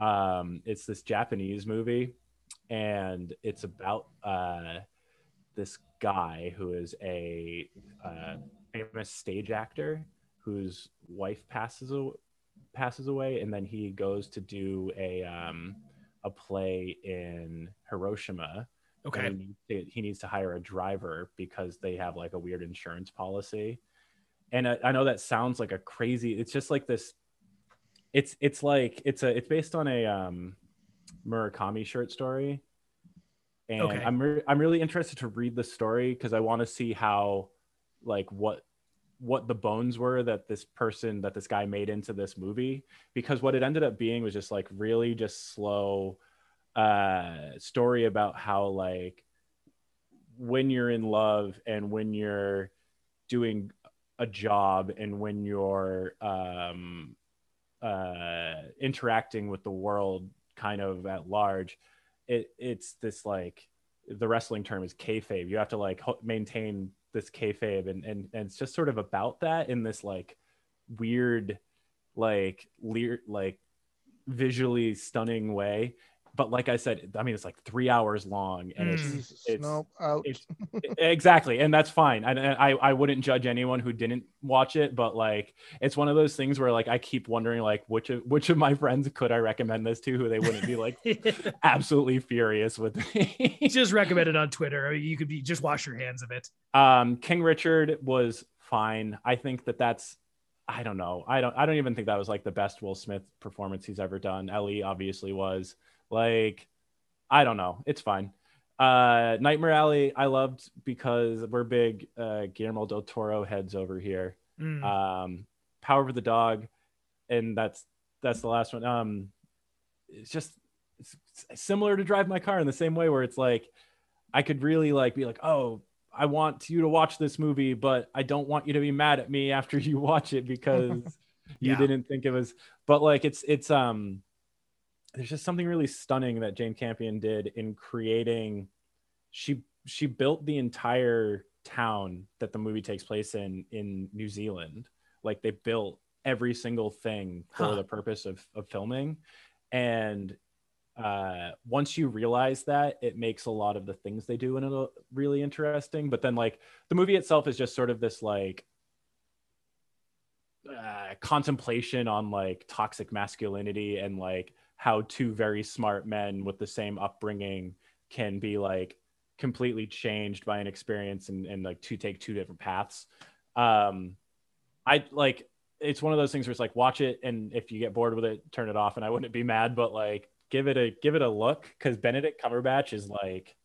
Um it's this japanese movie and it's about uh this guy who is a uh, famous stage actor whose wife passes away passes away and then he goes to do a um a play in Hiroshima. Okay. and He needs, to, he needs to hire a driver because they have like a weird insurance policy. And I, I know that sounds like a crazy. It's just like this. It's it's like it's a it's based on a um, Murakami short story, and Okay. I'm re- I'm really interested to read the story because I want to see how like what what the bones were that this person that this guy made into this movie because what it ended up being was just like really just slow uh story about how like when you're in love and when you're doing a job and when you're um uh interacting with the world kind of at large it it's this like the wrestling term is kayfabe. You have to like maintain this kayfabe and, and and it's just sort of about that in this like weird like leer like visually stunning way but like i said i mean it's like three hours long and it's, Mm. Jesus, it's- nope, out. it's exactly and that's fine and and i i wouldn't judge anyone who didn't watch it but like it's one of those things where like i keep wondering like which of which of my friends could i recommend this to who they wouldn't be like [LAUGHS] absolutely furious with me [LAUGHS] just [LAUGHS] recommend it on Twitter. Or you could be just wash your hands of it. um king richard was fine i think that that's i don't know i don't i don't even think that was like the best will smith performance he's ever done ellie obviously was like i don't know. It's fine. Uh nightmare alley i loved because we're big uh guillermo del toro heads over here. Mm. um power of the dog and that's that's the last one. Um it's just it's similar to drive my car in the same way where it's like i could really like be like oh i want you to watch this movie but i don't want you to be mad at me after [LAUGHS] you watch it because [LAUGHS] you didn't think it was but like it's it's um there's just something really stunning that jane campion did in creating she she built the entire town that the movie takes place in in new zealand. Like they built every single thing for Huh. the purpose of, of filming. And uh once you realize that it makes a lot of the things they do in it really interesting. But then like the movie itself is just sort of this like uh, contemplation on like toxic masculinity and like how two very smart men with the same upbringing can be like completely changed by an experience and, and like to take two different paths. Um i like it's one of those things where it's like watch it and if you get bored with it turn it off and i wouldn't be mad but like give it a give it a look because benedict cumberbatch is like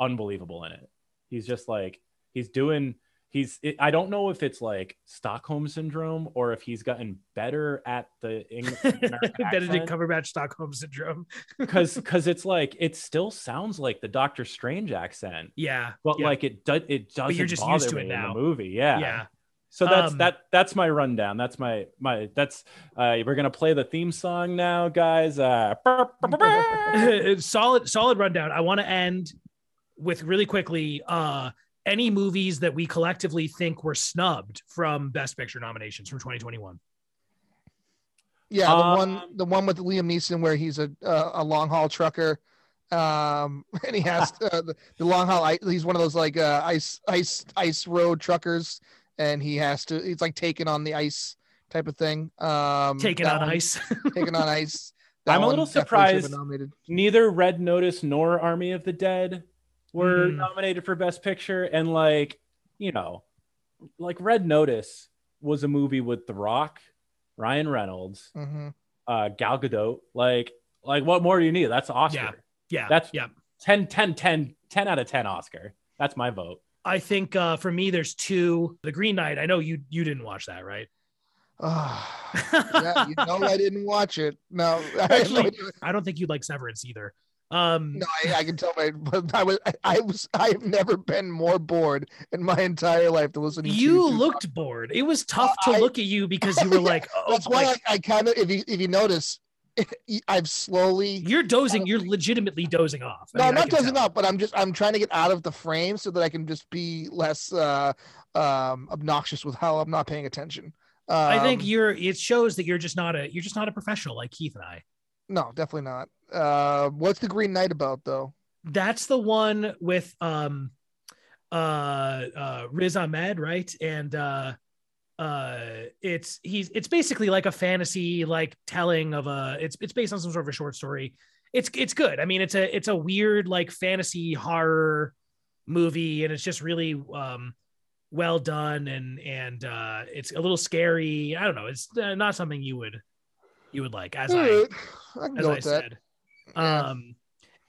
unbelievable in it. He's just like he's doing he's it, i don't know if it's like stockholm syndrome or if he's gotten better at the English Benedict Cumberbatch Stockholm syndrome. [LAUGHS] because because it's like it still sounds like the doctor strange accent Yeah. but yeah. like it does it doesn't you're just bother used to it me in the movie yeah yeah. so that's Um, that that's my rundown that's my my that's uh we're gonna play the theme song now guys uh [LAUGHS] [LAUGHS] solid solid rundown. I want to end with really quickly uh any movies that we collectively think were snubbed from best picture nominations from 2021. Yeah, the one Um, the one with Liam Neeson where he's a a, a long haul trucker, um, [LAUGHS] and he has [LAUGHS] uh, the, the long haul. He's one of those like uh, ice ice ice road truckers, and he has to. He's like taking on the ice type of thing. Um, Taken that on one- ice. [LAUGHS] Taking on ice. I'm a little definitely should have been surprised. Neither red notice nor army of the dead were Mhm. nominated for best picture and like you know like red notice was a movie with the rock ryan reynolds hmm uh gal gadot like like what more do you need that's oscar Yeah. yeah. That's- yeah. 10 10 10 10 out of 10 oscar that's my vote I think uh for me there's two. The Green Knight. I know you you didn't watch that, right? [LAUGHS] yeah, you know I didn't watch it. No, [LAUGHS] I, Actually, I don't think you'd like Severance either. Um no, I, I can tell. But [LAUGHS] I was, I, was, I have never been more bored in my entire life to listen to you looked bored. It was tough to I- look at you because you were like, [LAUGHS] oh, That's why like, I, I kind of, if you if you notice, [LAUGHS] I've slowly. you're dozing. You're legitimately dozing off. I No, mean, I'm not dozing tell. off, but I'm just I'm trying to get out of the frame so that I can just be less uh, um, obnoxious with how I'm not paying attention. Um, I think you're. It shows that you're just not a. You're just not a professional like Keith and I. no, definitely not. Uh, what's the Green Knight about though? That's the one with um, uh, uh, Riz Ahmed, right? And uh, uh, it's he's it's basically like a fantasy like telling of a. It's it's based on some sort of a short story. It's it's good. I mean, it's a it's a weird like fantasy horror movie, and it's just really um well done and and uh it's a little scary. I don't know. It's uh, not something you would you would like as I I can as go I with that. said. Yeah. Um,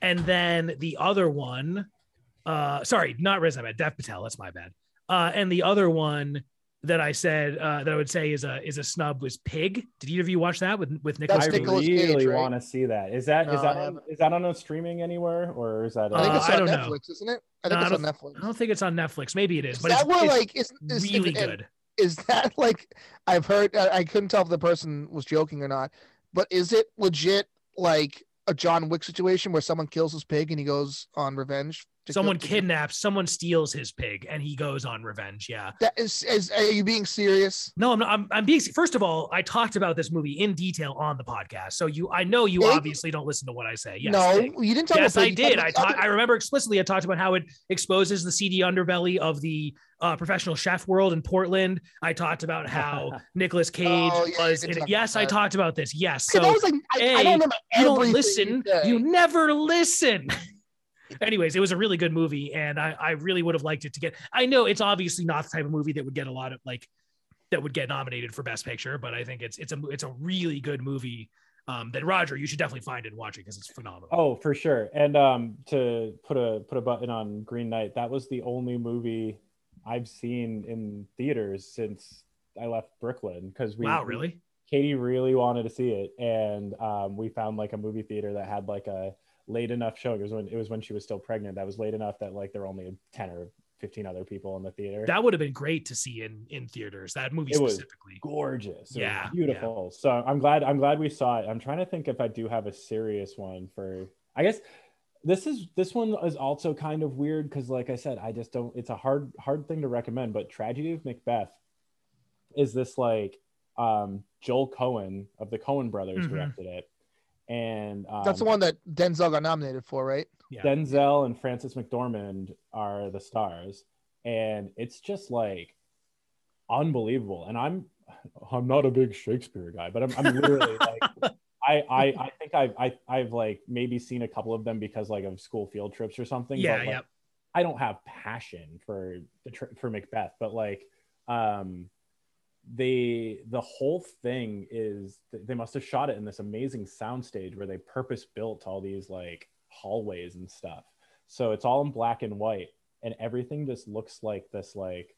and then the other one, uh, sorry, not Riz Ahmed, Dev Patel. That's my bad. Uh, and the other one that I said uh, that I would say is a is a snub was Pig. Did either of you watch that with with Nicolas? That's I Cage? Nicolas Cage, really right? want to see that. Is that is No, that on, is that on a streaming anywhere or is that? I think Uh, it's I on don't know. Netflix, isn't it? I No, think I it's on don't- Netflix. I don't think it's on Netflix. Maybe it is, Is but that it's, where it's like is, is really and- good. Is that [LAUGHS] like I've heard? I, I couldn't tell if the person was joking or not, but is it legit like a John Wick situation where someone kills his pig and he goes on revenge? Someone kidnaps, someone steals his pig, and he goes on revenge. Yeah. That is, is are you being serious? No, I'm not. I'm, I'm being. First of all, I talked about this movie in detail on the podcast, so you. I know you Pig? obviously don't listen to what I say. Yes, no, Pig. you didn't talk Yes, I did. I talked. I remember explicitly. I talked about how it exposes the seedy underbelly of the uh, professional chef world in Portland. I talked about [LAUGHS] how Nicolas Cage Oh, yeah, was. In it. talk about Yes, I talked about this. Yes. So I was like, I, I A, don't you don't listen. said. You never listen. [LAUGHS] Anyways, it was a really good movie, and I, I really would have liked it to get. I know it's obviously not the type of movie that would get a lot of like that would get nominated for Best Picture, but I think it's it's a it's a really good movie. Um, that Roger, you should definitely find it and watch it because it's phenomenal. Oh, for sure. And um, to put a put a button on Green Knight, that was the only movie I've seen in theaters since I left Brooklyn because we wow, really? Katie really wanted to see it, and um, we found like a movie theater that had like a late enough showing. It was when it was when she was still pregnant. That was late enough that like there were only ten or fifteen other people in the theater. That would have been great to see in in theaters. That movie It was. specifically. gorgeous. It Yeah, beautiful. So I'm glad I'm glad we saw it. I'm trying to think if I do have a serious one for. I guess this is this one is also kind of weird because, like I said, I just don't. It's a hard hard thing to recommend. But Tragedy of Macbeth is this like um, Joel Coen of the Coen brothers Mhm. directed it, and um, That's the one that Denzel got nominated for, right? Yeah. Denzel and Frances McDormand are the stars, and it's just like unbelievable. And I'm I'm not a big Shakespeare guy, but I'm, I'm literally [LAUGHS] like I, I I think I've I, I've like maybe seen a couple of them because like of school field trips or something. Yeah, but, like, yeah. I don't have passion for the tr- for Macbeth, but like um they the whole thing is they must have shot it in this amazing soundstage where they purpose built all these like hallways and stuff. So it's all in black and white and everything just looks like this like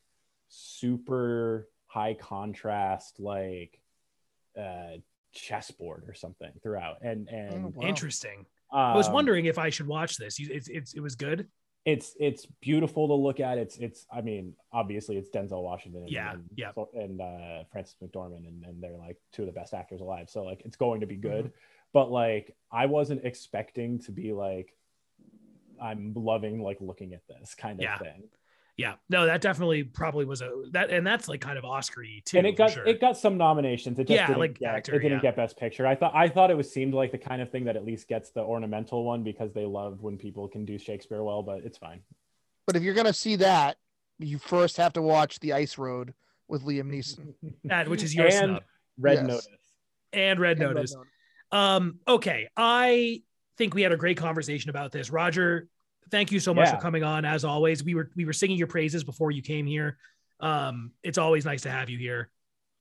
super high contrast like uh chessboard or something throughout and and Oh, wow. Interesting. I was um, wondering if I should watch this. You- It's, it's it was good. it's it's beautiful to look at. It's it's I mean obviously it's Denzel Washington and, Yeah, and, yeah. and uh, Frances McDormand and, and they're like two of the best actors alive. So like it's going to be good. Mm-hmm. But like I wasn't expecting to be like I'm loving like looking at this kind of Yeah. thing. Yeah. No, that definitely probably was a that and that's like kind of Oscar-y too. and it got sure. it got some nominations. It just Yeah, didn't like get, actor, it didn't yeah. get best picture. I thought I thought it was seemed like the kind of thing that at least gets the ornamental one because they love when people can do Shakespeare well, but it's fine. But if you're gonna see that, you first have to watch The Ice Road with Liam Neeson. [LAUGHS] that which is your and snub Red Yes. Notice. and Red And Notice. Notice. Um, okay. I think we had a great conversation about this. Roger, thank you so much Yeah. for coming on. As always, we were we were singing your praises before you came here. Um, it's always nice to have you here.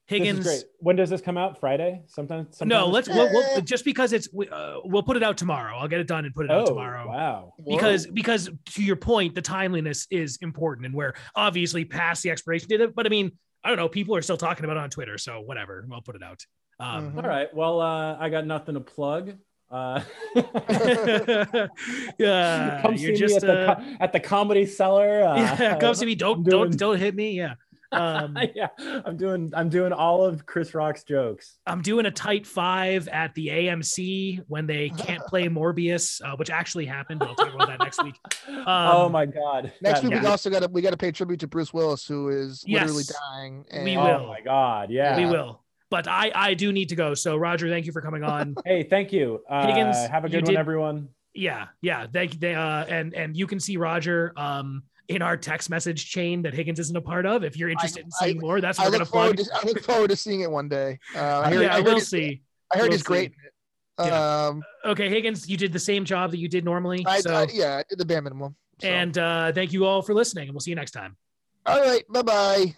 Higgins. This is great. When does this come out? Friday? Sometime? sometime No, let's we'll, we'll, just because it's we, uh, we'll put it out tomorrow. I'll get it done and put it out Oh, tomorrow. wow. Because Whoa. because to your point, the timeliness is important, and we're obviously past the expiration date. But I mean, I don't know. People are still talking about it on Twitter, so whatever. We'll put it out. Um, Mhm. All right. Well, uh, I got nothing to plug. Uh, [LAUGHS] yeah, come see you're me just at the, uh, co- at the comedy cellar. Uh, yeah, [LAUGHS] come see me. Don't [LAUGHS] I'm don't don't hit me. Yeah. Um, yeah, I'm doing I'm doing all of Chris Rock's jokes. I'm doing a tight five at the AMC when they can't play Morbius, uh, which actually happened. I'll talk about that next week. oh Um, my god. Next That- week we also got to we got to pay tribute to Bruce Willis, who is literally Yes. dying. We and- Oh will. my god. Yeah. We will. But I I do need to go. So Roger, thank you for coming on. [LAUGHS] Hey, thank you. Uh, Higgins, have a good one, did- everyone. yeah, yeah. Thank you. Uh, and and you can see Roger um in our text message chain that Higgins isn't a part of. If you're interested in I- seeing more, that's I we're look gonna forward plug. to I look forward to seeing it one day. Uh, I heard, yeah, I we'll see. I heard We'll he's great. Yeah. Um, Okay, Higgins, you did the same job that you did normally. I, so I, yeah, I did the bare minimum. So. and uh, thank you all for listening, and we'll see you next time. all right, bye bye.